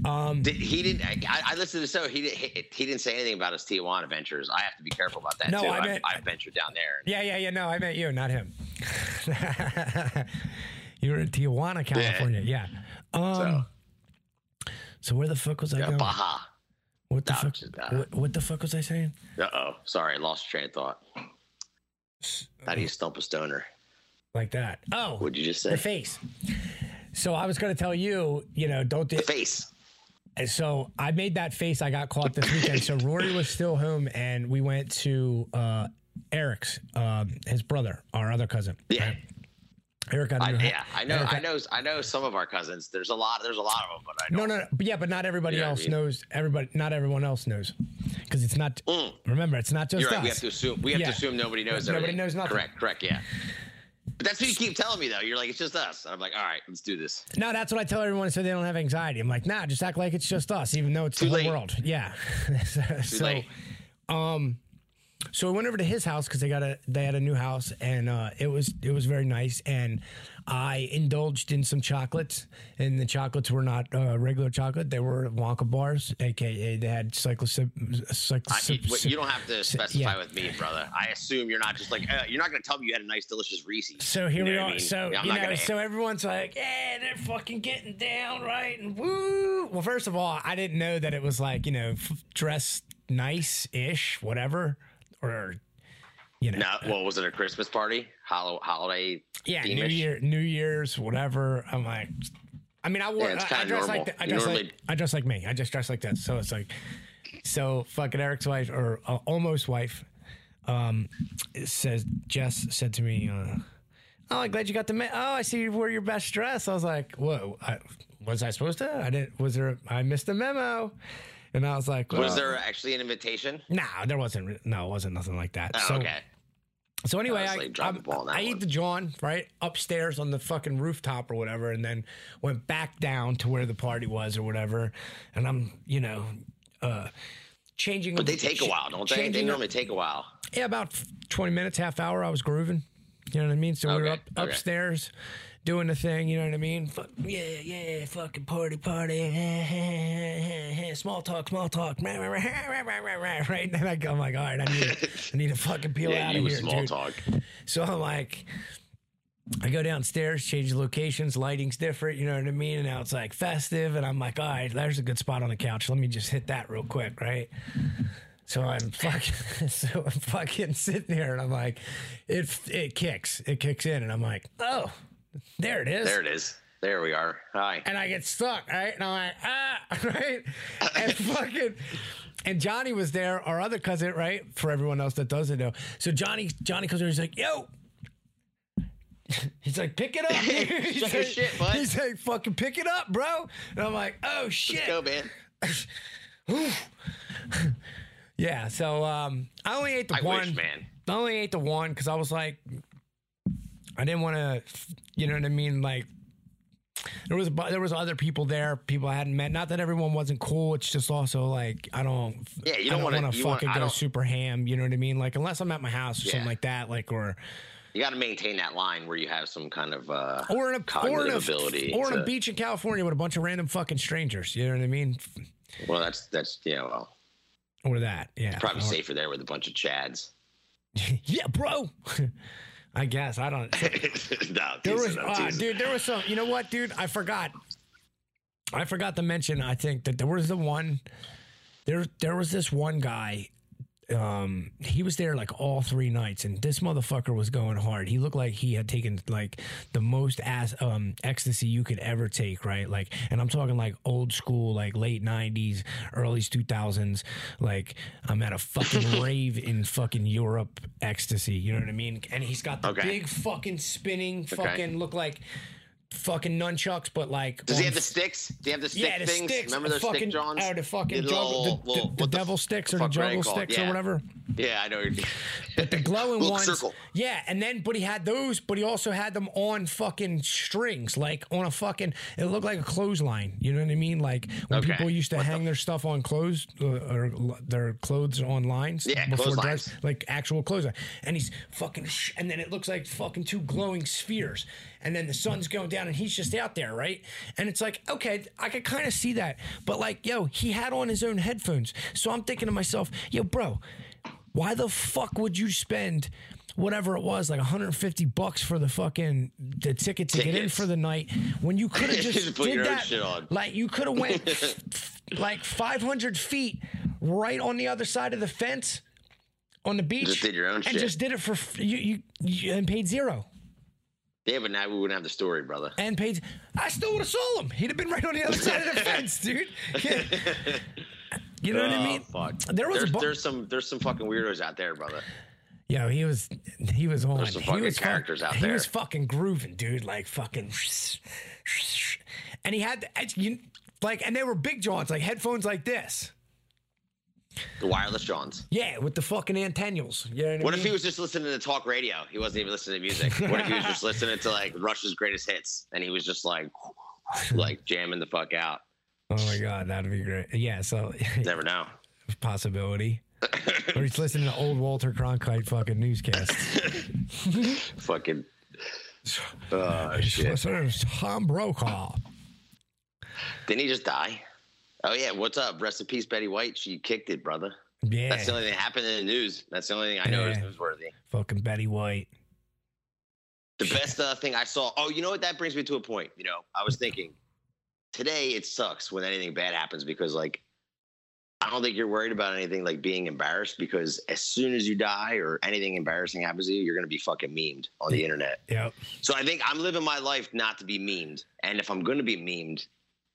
Speaker 1: Um,
Speaker 2: Did, he didn't. I, I listened to the show. He didn't. He, he didn't say anything about his Tijuana ventures. I have to be careful about that
Speaker 1: No,
Speaker 2: too.
Speaker 1: I
Speaker 2: I,
Speaker 1: meant-
Speaker 2: I ventured down there.
Speaker 1: Yeah, yeah, yeah. No, I meant you, not him. *laughs* you were in Tijuana, California. Yeah. Um, so, where the fuck was I
Speaker 2: Yeah,
Speaker 1: going?
Speaker 2: Baja.
Speaker 1: What the
Speaker 2: No,
Speaker 1: fuck?
Speaker 2: just, uh,
Speaker 1: what, what the fuck was I saying?
Speaker 2: Uh oh. Sorry, I lost train of thought. How do you stump a stoner?
Speaker 1: Like that. Oh,
Speaker 2: What'd you just say?
Speaker 1: the face. So I was going to tell you, you know, don't.
Speaker 2: The
Speaker 1: Do,
Speaker 2: face.
Speaker 1: and so I made that face. I got caught this weekend. So Rory was still home, and we went to uh, Eric's, um, his brother, our other cousin.
Speaker 2: Yeah.
Speaker 1: right? Eric
Speaker 2: I, yeah, I know.
Speaker 1: Eric
Speaker 2: I know. I know some of our cousins. There's a lot. There's a lot of them, but I
Speaker 1: No, no, no. But yeah, but not everybody
Speaker 2: You know what I
Speaker 1: else
Speaker 2: mean?
Speaker 1: knows. Everybody, not everyone else knows, because it's not.
Speaker 2: Mm.
Speaker 1: Remember, it's not just
Speaker 2: You're right.
Speaker 1: us.
Speaker 2: We have to assume. We have
Speaker 1: Yeah.
Speaker 2: to assume nobody knows.
Speaker 1: Nobody
Speaker 2: everything.
Speaker 1: knows nothing.
Speaker 2: Correct. Correct. Yeah. But that's what you keep telling me, though. You're like, it's just us. And I'm like, all right, let's do this.
Speaker 1: No, that's what I tell everyone so they don't have anxiety. I'm like, nah, just act like it's just us, even though it's
Speaker 2: Too
Speaker 1: the
Speaker 2: late.
Speaker 1: whole world. Yeah. *laughs* so,
Speaker 2: Too late.
Speaker 1: um, so I went over to his house because they got a they had a new house and uh, it was it was very nice and I indulged in some chocolates and the chocolates were not uh, regular chocolate they were Wonka bars aka they had cyclocyp
Speaker 2: I, you, don't have to specify
Speaker 1: yeah.
Speaker 2: with me, brother. I assume you're not just like uh, you're not going to tell me you had a nice, delicious Reese's.
Speaker 1: So here
Speaker 2: You
Speaker 1: we
Speaker 2: know what
Speaker 1: are.
Speaker 2: I mean?
Speaker 1: So
Speaker 2: I'm
Speaker 1: you know,
Speaker 2: gonna-
Speaker 1: so everyone's like, "Yeah, they're fucking getting down right and woo." Well, first of all, I didn't know that it was like you know f- dressed nice ish, whatever, or you know,
Speaker 2: No, well, was it a Christmas party? Hollow, holiday?
Speaker 1: yeah, New
Speaker 2: theme-ish?
Speaker 1: Year, New Year's, whatever. I'm like, I mean, I wore,
Speaker 2: Yeah,
Speaker 1: I, I dress
Speaker 2: normal.
Speaker 1: like, I dress
Speaker 2: normally-
Speaker 1: like, I dress like me. I just dress like that. So it's like, so fucking Eric's wife or uh, almost wife, um, says Jess said to me, uh, "Oh, I'm glad you got the me- oh, I see you wore your best dress." I was like, "Whoa, I, was I supposed to? I didn't. Was there? I missed a memo." And I was like,
Speaker 2: Was there actually an invitation?
Speaker 1: Nah, there wasn't. No, it wasn't nothing like that.
Speaker 2: Oh,
Speaker 1: so,
Speaker 2: okay.
Speaker 1: so anyway, I,
Speaker 2: like,
Speaker 1: I'm-
Speaker 2: the ball on that
Speaker 1: I
Speaker 2: one.
Speaker 1: ate the John right upstairs on the fucking rooftop or whatever, and then went back down to where the party was or whatever. And I'm, you know, uh, changing.
Speaker 2: But they take a while, don't they? They normally take a while.
Speaker 1: Yeah, about twenty minutes, half hour. I was grooving. You know what I mean? So we were
Speaker 2: Okay,
Speaker 1: up
Speaker 2: okay.
Speaker 1: upstairs, doing the thing. You know what I mean? Fuck, yeah, yeah, fucking party, party. *laughs* small talk, small talk. *laughs* Right? And then I go, I'm like, all right, I need, I need to fucking peel *laughs*
Speaker 2: Yeah,
Speaker 1: out of
Speaker 2: was
Speaker 1: here,
Speaker 2: small
Speaker 1: dude.
Speaker 2: talk.
Speaker 1: So I'm like, I go downstairs, change locations, lighting's different, you know what I mean? And now it's like festive, and I'm like, all right, there's a good spot on the couch. Let me just hit that real quick, right? So I'm fucking, so I'm fucking sitting there, and I'm like, it it kicks, it kicks in, and I'm like, oh, there it is.
Speaker 2: There it is. There we are. Hi.
Speaker 1: and I get stuck, right? And I'm like, ah, *laughs* right? And *laughs* fucking, and Johnny was there, our other cousin, right? For everyone else that doesn't know. So Johnny, Johnny comes over, he's like, yo. *laughs* He's like, pick it up. he's, like,
Speaker 2: shit, bud.
Speaker 1: he's like, fucking pick it up, bro. And I'm like, oh shit.
Speaker 2: Go, man.
Speaker 1: Yeah. So um, I only ate the
Speaker 2: I
Speaker 1: one.
Speaker 2: wish, man.
Speaker 1: I only ate the one because I was like, I didn't want to, you know what I mean? Like, there was there was other people there, people I hadn't met. Not that everyone wasn't cool. It's just also like I don't.
Speaker 2: Yeah, you don't
Speaker 1: want to
Speaker 2: you wanna-
Speaker 1: fucking go super ham. You know what I mean? Like unless I'm at my house or something like that, like or
Speaker 2: You got to maintain that line where you have some kind of uh,
Speaker 1: or in a or in a,
Speaker 2: ability.
Speaker 1: or in a beach in California with a bunch of random fucking strangers. You know what I mean?
Speaker 2: Well, that's that's yeah. Well,
Speaker 1: Or that, yeah.
Speaker 2: probably
Speaker 1: Or-
Speaker 2: safer there with a bunch of chads. *laughs*
Speaker 1: yeah, bro. *laughs* I guess I don't. *laughs*
Speaker 2: no,
Speaker 1: There was, uh, dude. There was some. You know what, dude? I forgot. I forgot to mention. I think that there was the one. There, there was this one guy. Um, he was there like all three nights, and this motherfucker was going hard. He looked like he had taken like the most ass um ecstasy you could ever take, right? Like, and I'm talking like old school, like late '90s, early 2000s. Like, I'm at a fucking *laughs* rave in fucking Europe ecstasy. You know what I mean? And he's got the
Speaker 2: Okay.
Speaker 1: big fucking spinning,
Speaker 2: Okay.
Speaker 1: fucking look like fucking nunchucks, but like
Speaker 2: Does he have the sticks? Do you have the stick
Speaker 1: yeah, the
Speaker 2: things?
Speaker 1: sticks.
Speaker 2: Remember those
Speaker 1: fucking,
Speaker 2: stick?
Speaker 1: Or the fucking
Speaker 2: The
Speaker 1: juggle,
Speaker 2: little-
Speaker 1: the,
Speaker 2: little-
Speaker 1: the, the devil sticks or the
Speaker 2: fuck are they
Speaker 1: juggle
Speaker 2: called?
Speaker 1: sticks or whatever.
Speaker 2: Yeah, I know. *laughs*
Speaker 1: But the glowing ones,
Speaker 2: circle.
Speaker 1: yeah. And then, but he had those, but he also had them on fucking strings, like on a fucking. It looked like a clothesline. You know what I mean? Like when
Speaker 2: Okay.
Speaker 1: people used to
Speaker 2: What
Speaker 1: hang their stuff on clothes uh, or their clothes on lines
Speaker 2: Yeah,
Speaker 1: before dress, like actual clothesline. And he's fucking, sh- and then it looks like fucking two glowing spheres. And then the sun's going down, and he's just out there, right? And it's like, okay, I could kind of see that, but like, yo, he had on his own headphones, so I'm thinking to myself, yo, bro, why the fuck would you spend whatever it was, like 150 bucks for the fucking the ticket to get in for the night when you could have *laughs* just, did
Speaker 2: your
Speaker 1: that?
Speaker 2: shit on.
Speaker 1: Like you could have went f- *laughs* like 500 feet right on the other side of the fence on the beach
Speaker 2: Just did your own
Speaker 1: and
Speaker 2: shit.
Speaker 1: just did it for f- you, you, you and paid zero
Speaker 2: yeah, but now we wouldn't have the story, brother.
Speaker 1: and paid. I still would have sold him. He'd have been right on the other *laughs* side of the fence, dude. Yeah. *laughs* *laughs* You know what I
Speaker 2: Oh,
Speaker 1: mean?
Speaker 2: Fuck.
Speaker 1: There was
Speaker 2: there's,
Speaker 1: bu-
Speaker 2: there's some there's some fucking weirdos out there, brother.
Speaker 1: Yo, he was he was on.
Speaker 2: There's some
Speaker 1: he
Speaker 2: fucking
Speaker 1: was fuck-
Speaker 2: characters out there.
Speaker 1: he was fucking grooving, dude. Like fucking, and he had the- you, like, and they were big jaws, like headphones like this.
Speaker 2: The wireless Johns.
Speaker 1: Yeah, with the fucking antennuals. You know what,
Speaker 2: What
Speaker 1: I
Speaker 2: if he was just listening to talk radio? He wasn't even listening to music. What if he was just *laughs* listening to like Rush's greatest hits and he was just like *laughs* like jamming the fuck out?
Speaker 1: Oh my god, that'd be great. Yeah, so
Speaker 2: Never know. *laughs*
Speaker 1: possibility. or he's listening to old Walter Cronkite fucking newscasts.
Speaker 2: Fucking. Oh shit!
Speaker 1: Listening to Tom Brokaw.
Speaker 2: Didn't he just die? Oh yeah. What's up? Rest in peace, Betty White. She kicked it, brother.
Speaker 1: Yeah,
Speaker 2: That's the only thing that happened in the news. That's the only thing I know is
Speaker 1: Yeah.
Speaker 2: newsworthy.
Speaker 1: fucking Betty White.
Speaker 2: The best uh, thing I saw. Oh, you know what? That brings me to a point. You know, I was thinking today it sucks when anything bad happens because, like, I don't think you're worried about anything like being embarrassed because as soon as you die or anything embarrassing happens to you, you're going to be fucking memed on the internet.
Speaker 1: Yep.
Speaker 2: So I think I'm living my life not to be memed. And if I'm going to be memed,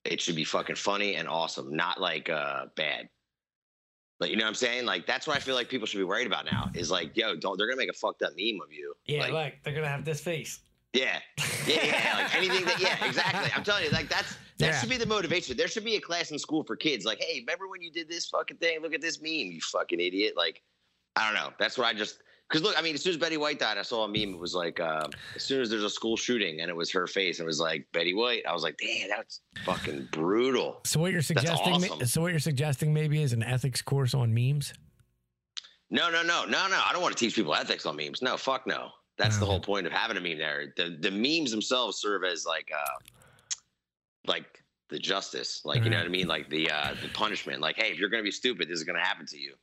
Speaker 2: it should be fucking funny and awesome, not like uh, bad. But you know what I'm saying? Like, that's what I feel like people should be worried about now is like, yo, don't, they're to make a fucked up meme of you.
Speaker 1: Yeah,
Speaker 2: Like,
Speaker 1: look, they're gonna have this face.
Speaker 2: yeah, yeah, yeah. Like anything that, yeah, exactly. I'm telling you, like that's that
Speaker 1: Yeah.
Speaker 2: should be the motivation. There should be a class in school for kids. Like, hey, remember when you did this fucking thing? Look at this meme, you fucking idiot. Like, I don't know. That's what I just because look, I mean, as soon as Betty White died, I saw a meme. It was like, uh, as soon as there's a school shooting, and it was her face. And it was like Betty White. I was like, damn, that's fucking brutal.
Speaker 1: So what you're suggesting?
Speaker 2: awesome.
Speaker 1: So what you're suggesting maybe is an ethics course on memes.
Speaker 2: No, no, no, no, no. I don't want to teach people ethics on memes. No, fuck no. That's the whole point of having a meme there. The the memes themselves serve as like uh like the justice. Like you know what I mean? Like the uh the punishment. Like, hey, if you're gonna be stupid, this is gonna happen to you.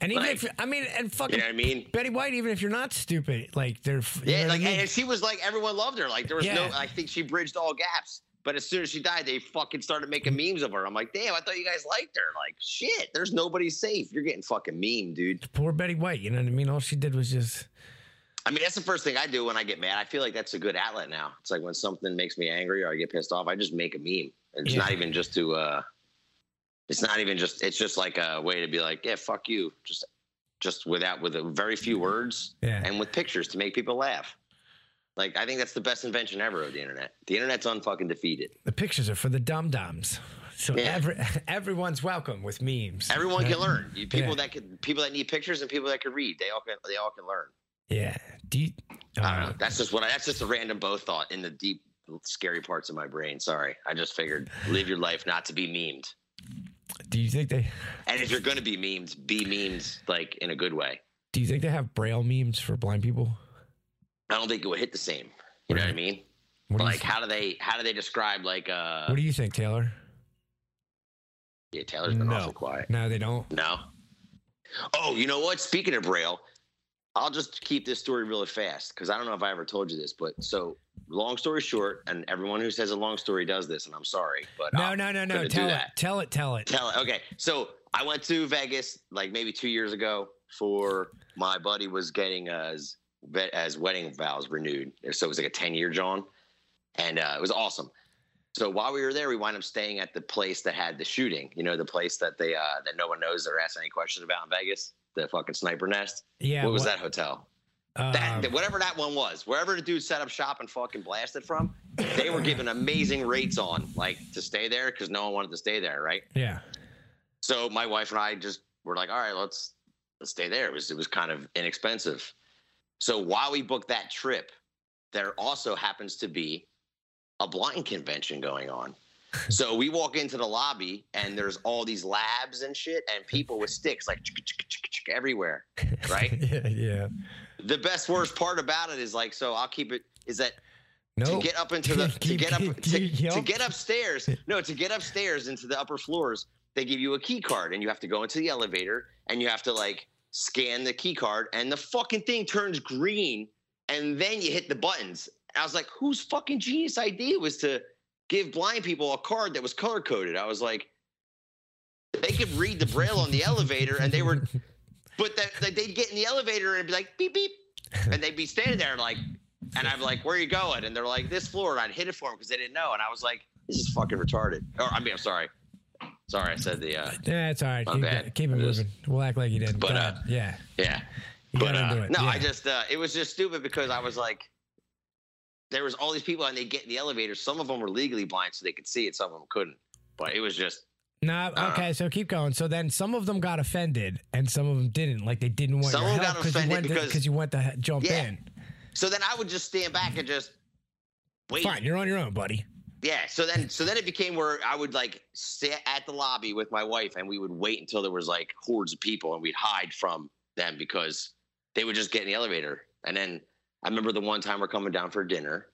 Speaker 1: And even
Speaker 2: Like-
Speaker 1: if I mean, and
Speaker 2: You
Speaker 1: fucking
Speaker 2: know what I mean?
Speaker 1: Betty White, even if you're not stupid, like they're you
Speaker 2: Yeah,
Speaker 1: know what I
Speaker 2: like
Speaker 1: mean?
Speaker 2: and she was like everyone loved her. Like there was no I think she bridged all gaps. But as soon as she died, they fucking started making memes of her. I'm like, damn, I thought you guys liked her. Like, shit, there's nobody safe. You're getting fucking meme, dude.
Speaker 1: poor Betty White. You know what I mean? All she did was just
Speaker 2: I mean, that's the first thing I do when I get mad. I feel like that's a good outlet now. It's like when something makes me angry or I get pissed off, I just make a meme. It's
Speaker 1: Yeah.
Speaker 2: not even just to uh it's not even just it's just like a way to be like, yeah, fuck you. Just just without with a very few words
Speaker 1: yeah.
Speaker 2: and with pictures to make people laugh. Like I think that's the best invention ever of the internet. The internet's unfucking defeated.
Speaker 1: The pictures are for the dum dums. So
Speaker 2: Yeah.
Speaker 1: every *laughs* everyone's welcome with memes.
Speaker 2: Everyone can learn. You, people
Speaker 1: Yeah.
Speaker 2: that could people that need pictures and people that can read, they all can they all can learn.
Speaker 1: Yeah. Do you,
Speaker 2: I don't
Speaker 1: uh,
Speaker 2: know. That's just what I, that's just a random both thought in the deep scary parts of my brain. Sorry. I just figured live your life not to be memed.
Speaker 1: Do you think they
Speaker 2: And if you're going to be memes, be memes like in a good way.
Speaker 1: do you think they have braille memes for blind people?
Speaker 2: I don't think it would hit the same. You know what I mean?
Speaker 1: What do,
Speaker 2: Like how do they how do they describe like uh
Speaker 1: what do you think, Taylor?
Speaker 2: yeah, Taylor's been
Speaker 1: No.
Speaker 2: awful quiet.
Speaker 1: No, they don't.
Speaker 2: No. Oh, you know what? Speaking of Braille, I'll just keep this story really fast because I don't know if I ever told you this, but so long story short, and everyone who says a long story does this, and I'm sorry, but
Speaker 1: No,
Speaker 2: I'm
Speaker 1: no, no, no. Tell it. Tell it. Tell it.
Speaker 2: Tell it. Okay, so I went to Vegas like maybe two years ago for my buddy was getting as as wedding vows renewed, so it was like a ten year John, and uh, it was awesome. So while we were there, we wound up staying at the place that had the shooting. You know, the place that they uh, that no one knows or asks any questions about in Vegas, the fucking sniper nest.
Speaker 1: Yeah.
Speaker 2: what was that hotel? That,
Speaker 1: Um,
Speaker 2: that- whatever that one was, wherever the dude set up shop and fucking blasted from, they were giving amazing rates on like to stay there because no one wanted to stay there, right?
Speaker 1: yeah.
Speaker 2: So my wife and I just were like, all right, let's let's stay there. It was it was kind of inexpensive. So while we booked that trip, there also happens to be a blind convention going on. So we walk into the lobby and there's all these labs and shit and people with sticks like everywhere. *laughs* Right?
Speaker 1: yeah. Yeah.
Speaker 2: The best worst part about it is like so I'll keep it is that
Speaker 1: No.
Speaker 2: to get up into the *laughs* to get up to, to get upstairs *laughs* no to get upstairs into the upper floors they give you a key card and you have to go into the elevator and you have to like scan the key card and the fucking thing turns green and then you hit the buttons and i was like whose fucking genius idea was to give blind people a card that was color coded i was like they could read the braille on the elevator and they were *laughs* but that, they'd get in the elevator and be like beep beep and they'd be standing there like and I'm like, "Where are you going?" And they're like, "This floor." And I'd hit it for them because they didn't know. And I was like, "This is fucking retarded." Or I mean, I'm sorry. Sorry, I said the. uh
Speaker 1: Yeah, it's all right. Keep,
Speaker 2: bad.
Speaker 1: keep it moving. We'll act like you didn't.
Speaker 2: But, uh,
Speaker 1: yeah.
Speaker 2: Yeah,
Speaker 1: You
Speaker 2: but uh, no,
Speaker 1: yeah.
Speaker 2: I just. uh It was just stupid because I was like, there was all these people and they get in the elevator. Some of them were legally blind, so they could see it. Some of them couldn't. But it was just.
Speaker 1: No,
Speaker 2: Uh,
Speaker 1: okay, so keep going. So then some of them got offended and some of them didn't. Like they didn't want to.
Speaker 2: Some
Speaker 1: your
Speaker 2: of them
Speaker 1: help
Speaker 2: got
Speaker 1: 'cause you
Speaker 2: offended
Speaker 1: went to-
Speaker 2: because-
Speaker 1: because you went to jump
Speaker 2: Yeah.
Speaker 1: in.
Speaker 2: So then I would just stand back and just wait.
Speaker 1: Fine, you're on your own, buddy.
Speaker 2: Yeah. So then, so then it became where I would like sit at the lobby with my wife, and we would wait until there was like hordes of people, and we'd hide from them because they would just get in the elevator. And then I remember the one time we're coming down for dinner,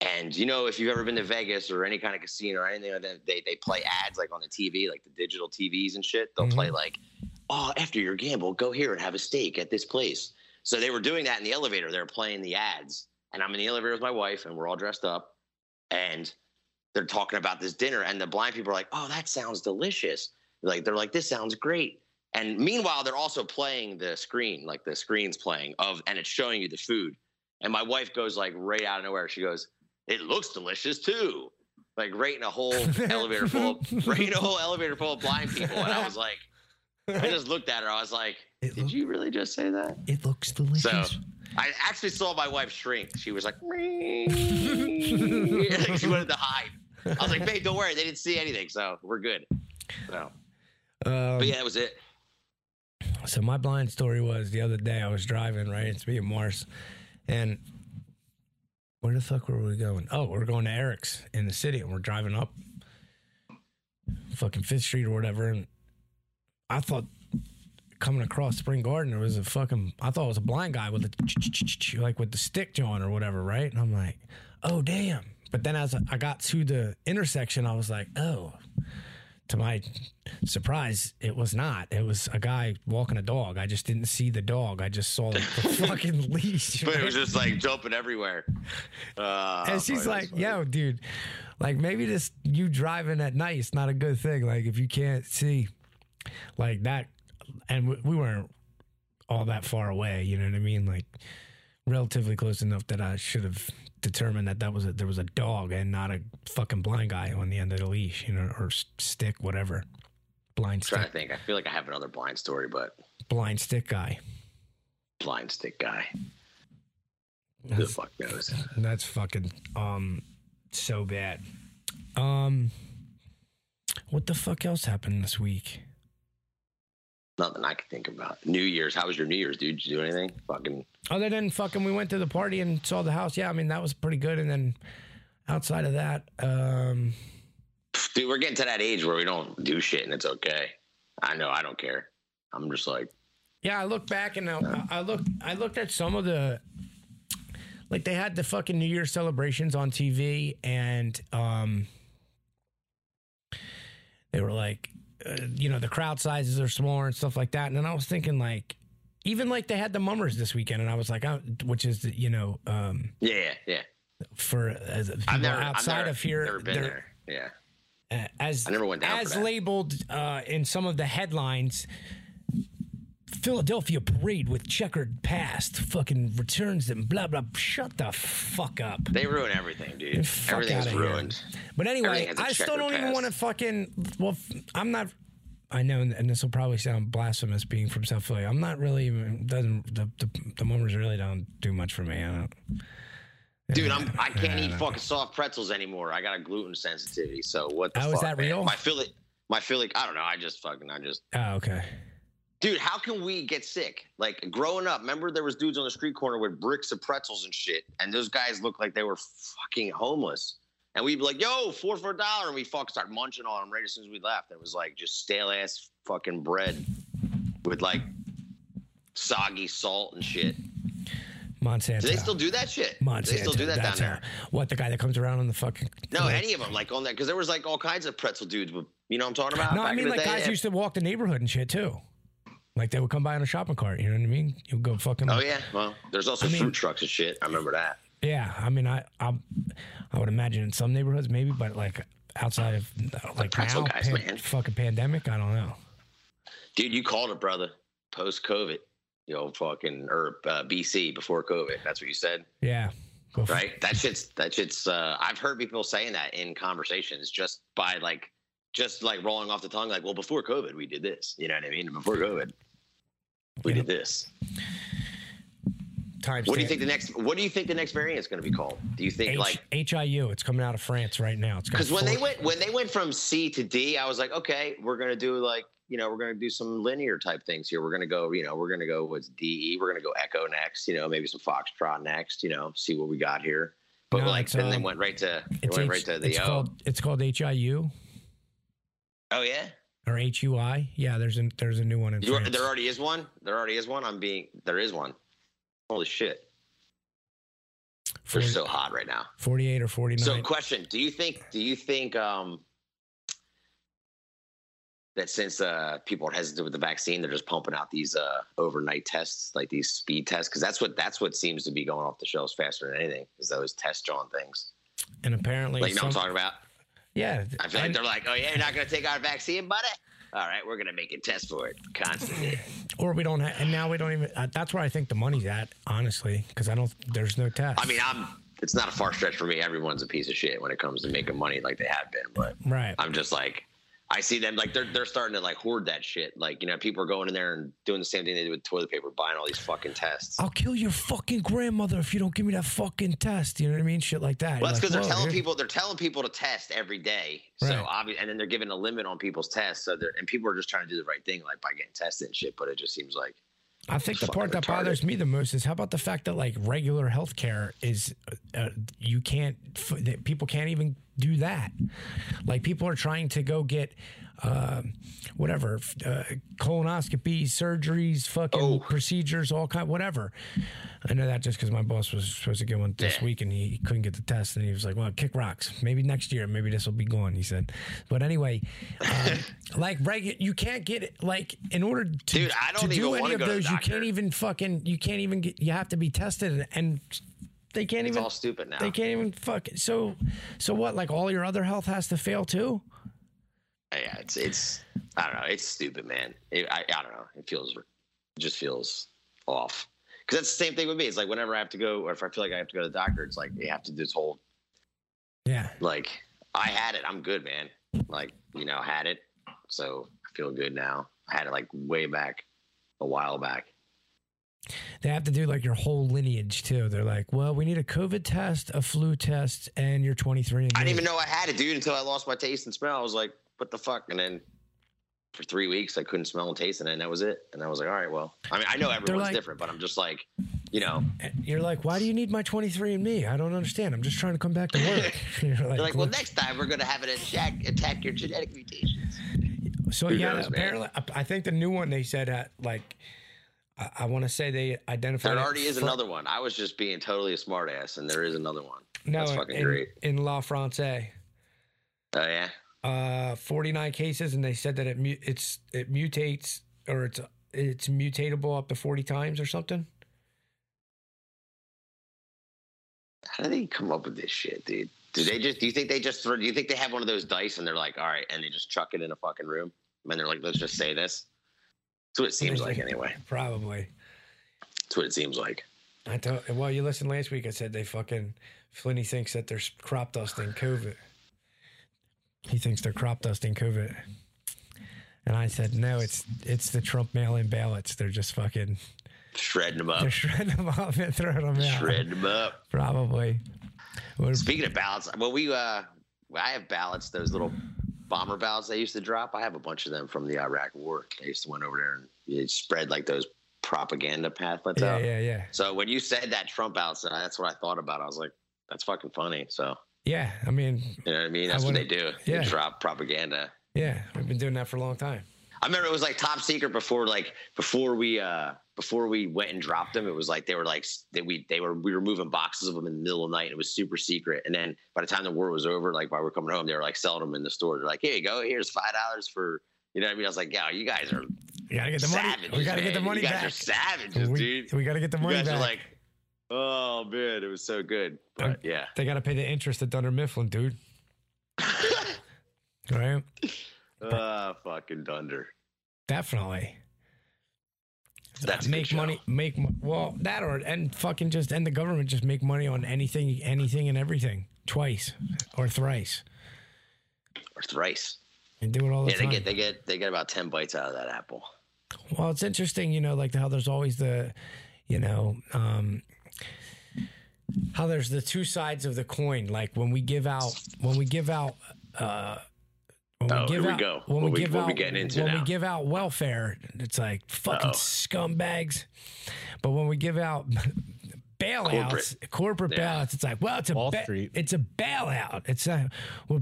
Speaker 2: and you know, if you've ever been to Vegas or any kind of casino or anything like that, they they play ads like on the TV, like the digital TVs and shit. They'll play mm-hmm. like, "Oh, after your gamble, go here and have a steak at this place." So they were doing that in the elevator. They were playing the ads, and I'm in the elevator with my wife, and we're all dressed up, and they're talking about this dinner, and the blind people are like, "Oh, that sounds delicious." Like they're like, "This sounds great." And meanwhile, they're also playing the screen, like the screen's playing of, and it's showing you the food. And my wife goes like right out of nowhere. She goes, "It looks delicious too." Like right in a whole *laughs* elevator full, of, right in a whole elevator full of blind people. And I was like, I just looked at her. I was like,
Speaker 1: It,
Speaker 2: "Did
Speaker 1: look-
Speaker 2: you really just say that?"
Speaker 1: it looks delicious.
Speaker 2: I actually saw my wife shrink. She was like, like *laughs* she wanted to hide. I was like, babe, don't worry. They didn't see anything, so we're good. So,
Speaker 1: Um,
Speaker 2: but yeah, that was it.
Speaker 1: So my blind story was the other day I was driving right. It's me and Mars, and where the fuck were we going? Oh, we're going to Eric's in the city, and we're driving up fucking Fifth Street or whatever. And I thought coming across Spring Garden, there was a fucking. I thought it was a blind guy with a like with the stick joint or whatever, right? And I'm like, oh damn. But then as I got to the intersection, I was like, oh. To my surprise, it was not. It was a guy walking a dog. I just didn't see the dog. I just saw the *laughs* fucking leash.
Speaker 2: But it was just like jumping everywhere. Uh, *laughs*
Speaker 1: and she's like, "Yo, dude, like maybe this you driving at night is not a good thing. Like if you can't see, like that, and we, we weren't all that far away. You know what I mean? Like relatively close enough that I should have determined that that was a, there was a dog and not a fucking blind guy on the end of the leash, you know, or stick, whatever. Blind
Speaker 2: I'm
Speaker 1: stick.
Speaker 2: trying to think. I feel like I have another blind story, but
Speaker 1: Blind stick guy.
Speaker 2: blind stick guy. Who the
Speaker 1: That's,
Speaker 2: fuck knows?
Speaker 1: that's fucking um so bad. Um, what the fuck else happened this week?
Speaker 2: Nothing I can think about. New Year's. How was your New Year's, dude? Did you do anything? Fucking.
Speaker 1: Other than fucking, we went to the party and saw the house. Yeah, I mean that was pretty good. And then outside of that, um,
Speaker 2: Dude, we're getting to that age where we don't do shit and it's okay. I know. I don't care. I'm just like,
Speaker 1: yeah, I look back and I, I looked, I looked at some of the, like they had the fucking New Year's celebrations on TV, and um, they were like, uh, you know, the crowd sizes are smaller and stuff like that. And then I was thinking like. Even like they had the mummers this weekend, and I was like, oh, which is you know, um,
Speaker 2: yeah, yeah.
Speaker 1: for as people
Speaker 2: never,
Speaker 1: outside
Speaker 2: never,
Speaker 1: of here,
Speaker 2: there. Yeah.
Speaker 1: uh, as
Speaker 2: I never went down
Speaker 1: as labeled uh, in some of the headlines. Philadelphia parade with checkered past, fucking returns and blah blah. Shut the fuck up.
Speaker 2: They ruin everything, dude. Everything's
Speaker 1: outta here.
Speaker 2: ruined.
Speaker 1: But anyway,
Speaker 2: Everything has a
Speaker 1: I still don't even want to fucking. Well, I'm not. I know, and this will probably sound blasphemous, being from South Philly. I'm not really even. Doesn't the the, the mummers really don't do much for me. I don't.
Speaker 2: Dude, I'm I can't eat fucking soft pretzels anymore. I got a gluten sensitivity. So what the
Speaker 1: Oh, is that
Speaker 2: man?
Speaker 1: real?
Speaker 2: My Philly my Philly I don't know. I just fucking I just
Speaker 1: Oh, okay.
Speaker 2: Dude, how can we get sick? Like growing up, remember there was dudes on the street corner with bricks of pretzels and shit, and those guys looked like they were fucking homeless. And we'd be like, "Yo, four for a dollar," and we fucking start munching on them right as soon as we left. It was like just stale ass fucking bread with like soggy salt and shit.
Speaker 1: Monsanto.
Speaker 2: Do they still do that shit?
Speaker 1: Monsanto.
Speaker 2: Do they still do that down
Speaker 1: that's
Speaker 2: there?
Speaker 1: how- What the guy that comes around on the fucking?
Speaker 2: No,
Speaker 1: like-
Speaker 2: any of them like on that because there was like all kinds of pretzel dudes. With, you know what I'm talking about?
Speaker 1: No, I mean like
Speaker 2: day,
Speaker 1: guys used to walk the neighborhood and shit too. Like they would come by on a shopping cart. You know what I mean? You go fucking.
Speaker 2: Oh yeah, well, there's also
Speaker 1: I mean-
Speaker 2: fruit trucks and shit. I remember that.
Speaker 1: Yeah, I mean, I, I, I would imagine in some neighborhoods maybe, but like outside of like
Speaker 2: pretzel
Speaker 1: now,
Speaker 2: guys, man.
Speaker 1: fucking pandemic, I don't know.
Speaker 2: Dude, you called it, brother. Post COVID, you know, fucking or uh, BC before COVID. That's what you said,
Speaker 1: Yeah,
Speaker 2: right? That shit's that shit's. Uh, I've heard people saying that in conversations just by like, just like rolling off the tongue, like, well, before COVID, we did this. You know what I mean? Before COVID, we
Speaker 1: Yeah.
Speaker 2: did this.
Speaker 1: Times
Speaker 2: What do you think the next? What do you think the next variant is going to be called? Do you think
Speaker 1: H,
Speaker 2: like?
Speaker 1: HIU? It's coming out of France right now. It's
Speaker 2: Because when they went when they went from C to D, I was like, okay, we're gonna do like you know we're gonna do some linear type things here. We're gonna go you know we're gonna go what's DE. We're gonna go Echo next. You know maybe some Foxtrot next. You know see what we got here. But
Speaker 1: No,
Speaker 2: like
Speaker 1: it's,
Speaker 2: then they
Speaker 1: um,
Speaker 2: went right to they went
Speaker 1: H-
Speaker 2: right to the
Speaker 1: it's
Speaker 2: O.
Speaker 1: called it's called HIU
Speaker 2: oh yeah,
Speaker 1: or HUI. Yeah, there's a there's a new one in
Speaker 2: you,
Speaker 1: France.
Speaker 2: there already is one. There already is one. I'm being there is one. Holy shit, they're so hot right now.
Speaker 1: 48 or 49.
Speaker 2: So, question: Do you think? Do you think um, that since uh, people are hesitant with the vaccine, they're just pumping out these uh, overnight tests, like these speed tests? Because that's what that's what seems to be going off the shelves faster than anything. Is those test John things?
Speaker 1: and apparently,
Speaker 2: Like, you know what I'm talking about?
Speaker 1: Yeah,
Speaker 2: I feel like they're like, "Oh yeah, you're not going to take our vaccine, buddy." All right, we're going to make a test for it constantly. *laughs*
Speaker 1: or we don't have, and now we don't even. Uh, that's where I think the money's at, honestly, because I don't. There's no test.
Speaker 2: I mean, I'm. It's not a far stretch for me. Everyone's a piece of shit when it comes to making money, like they have been. But
Speaker 1: right.
Speaker 2: I'm just like, I see them like they're they're starting to like hoard that shit. Like you know, people are going in there and doing the same thing they do with toilet paper, buying all these fucking tests.
Speaker 1: I'll kill your fucking grandmother if you don't give me that fucking test. You know what I mean? Shit like that.
Speaker 2: Well, that's because
Speaker 1: like,
Speaker 2: they're telling
Speaker 1: here-"
Speaker 2: people they're telling people to test every day. So
Speaker 1: Right.
Speaker 2: obvious, and then they're giving a limit on people's tests. So they're and people are just trying to do the right thing, like by getting tested and shit. But it just seems like
Speaker 1: I think the part that bothers me the most is how about the fact that like regular health care is uh, you can't f- that people can't even do that. Like people are trying to go get uh, whatever uh, colonoscopies, surgeries, fucking
Speaker 2: Oh.
Speaker 1: procedures, all kind, whatever. I know that just because my boss was supposed to get one this
Speaker 2: Yeah.
Speaker 1: week and he couldn't get the test, and he was like, "Well, kick rocks. Maybe next year, maybe this will be gone." He said. But anyway, um, *laughs* like regu- you can't get it. Like in order to
Speaker 2: Dude, I don't
Speaker 1: to do any of
Speaker 2: go to the
Speaker 1: those, you can't even fucking. You can't even get. You have to be tested, and they can't
Speaker 2: It's
Speaker 1: even.
Speaker 2: all stupid now.
Speaker 1: They can't even fuck. So, so what? Like all your other health has to fail too.
Speaker 2: Yeah, it's it's I don't know. It's stupid, man. It, I I don't know. It feels it just feels off. Because that's the same thing with me. It's like whenever I have to go, or if I feel like I have to go to the doctor, it's like you have to do this whole
Speaker 1: Yeah.
Speaker 2: like I had it. I'm good, man. Like you know, had it, so I feel good now. I had it like way back, a while back.
Speaker 1: They have to do like your whole lineage too. They're like, well, we need a COVID test, a flu test, and you're 23. And
Speaker 2: I didn't even know I had it, dude, until I lost my taste and smell. I was like, what the fuck? And then for three weeks, I couldn't smell and taste, and then that was it. And I was like, all right, well, I mean, I know everyone's
Speaker 1: like-
Speaker 2: different, but I'm just like, you know,
Speaker 1: You're like, why do you need my 23 and me? I don't understand. I'm just trying to come back to work. *laughs* *laughs* you're like,
Speaker 2: like, well, next time we're gonna have it attack attack your genetic mutations.
Speaker 1: so
Speaker 2: who
Speaker 1: yeah,
Speaker 2: knows, man?
Speaker 1: apparently, I think the new one they said uh, like, I, I want to say they identified.
Speaker 2: There
Speaker 1: it
Speaker 2: already is another one. I was just being totally a smartass, and there is another one.
Speaker 1: No,
Speaker 2: That's fucking
Speaker 1: in,
Speaker 2: great.
Speaker 1: in La France.
Speaker 2: Oh yeah,
Speaker 1: uh, 49 cases, and they said that it mu- it's it mutates or it's it's mutatable up to 40 times or something.
Speaker 2: how do they come up with this shit, dude? Do they just? Do you think they just? Throw, do you think they have one of those dice, and they're like, all right, and they just chuck it in a fucking room, and they're like, let's just say this. That's what it seems like, anyway.
Speaker 1: Probably.
Speaker 2: That's what it seems like.
Speaker 1: I told, well, you listened last week. I said they fucking Flinny thinks that there's crop dusting COVID. He thinks they're crop dusting COVID. And I said, no, it's it's the Trump mail-in ballots. They're just fucking
Speaker 2: Shredding them up.
Speaker 1: they're shredding them up and throwing them out.
Speaker 2: Shredding them up.
Speaker 1: Probably.
Speaker 2: Speaking of ballots, well, we uh, I have ballots. Those little bomber ballots they used to drop. I have a bunch of them from the Iraq War. I used to went over there and you spread like those propaganda pamphlets
Speaker 1: yeah,
Speaker 2: out.
Speaker 1: yeah, yeah.
Speaker 2: So when you said that Trump ballots, that's what I thought about. I was like, that's fucking funny. So
Speaker 1: Yeah, I mean,
Speaker 2: you know what I mean?
Speaker 1: I
Speaker 2: That's what they do.
Speaker 1: yeah.
Speaker 2: They drop propaganda.
Speaker 1: yeah, we've been doing that for a long time.
Speaker 2: I remember it was like top secret before like before we uh before we went and dropped them. It was like they were like they we they were we were moving boxes of them in the middle of the night. And it was super secret. And then by the time the war was over, like while we are coming home, they were like selling them in the store. They're like, here you go, here's five dollars for you know what I mean. I was like, yeah, you guys are
Speaker 1: We gotta get the money.
Speaker 2: savages.
Speaker 1: we gotta get the money
Speaker 2: you guys
Speaker 1: back.
Speaker 2: are savages,
Speaker 1: we,
Speaker 2: dude.
Speaker 1: we gotta get the
Speaker 2: You
Speaker 1: money
Speaker 2: guys
Speaker 1: back.
Speaker 2: are like, oh man, it was so good. But yeah.
Speaker 1: they gotta pay the interest at Dunder Mifflin, dude. *laughs* Right?
Speaker 2: Ah, fucking dunder.
Speaker 1: Definitely.
Speaker 2: That's
Speaker 1: make money. Make well that or and fucking just and the government just make money on anything, anything and everything twice or thrice
Speaker 2: Or thrice.
Speaker 1: and do it all the time.
Speaker 2: Yeah, they get they get they get about ten bites out of that apple.
Speaker 1: Well, it's interesting, you know, like how there's always the, you know, um, how there's the two sides of the coin. Like when we give out, when we give out, uh, when
Speaker 2: Oh,
Speaker 1: we give
Speaker 2: here we
Speaker 1: out,
Speaker 2: go.
Speaker 1: when
Speaker 2: What
Speaker 1: we
Speaker 2: we-
Speaker 1: give
Speaker 2: what we
Speaker 1: out,
Speaker 2: getting into
Speaker 1: when we give out welfare, it's like fucking
Speaker 2: Uh-oh.
Speaker 1: scumbags. But when we give out *laughs* bailouts, corporate,
Speaker 2: Yeah.
Speaker 1: bailouts, it's like, well, it's a
Speaker 3: Wall
Speaker 1: ba-
Speaker 3: Street.
Speaker 1: it's a bailout. It's a we're,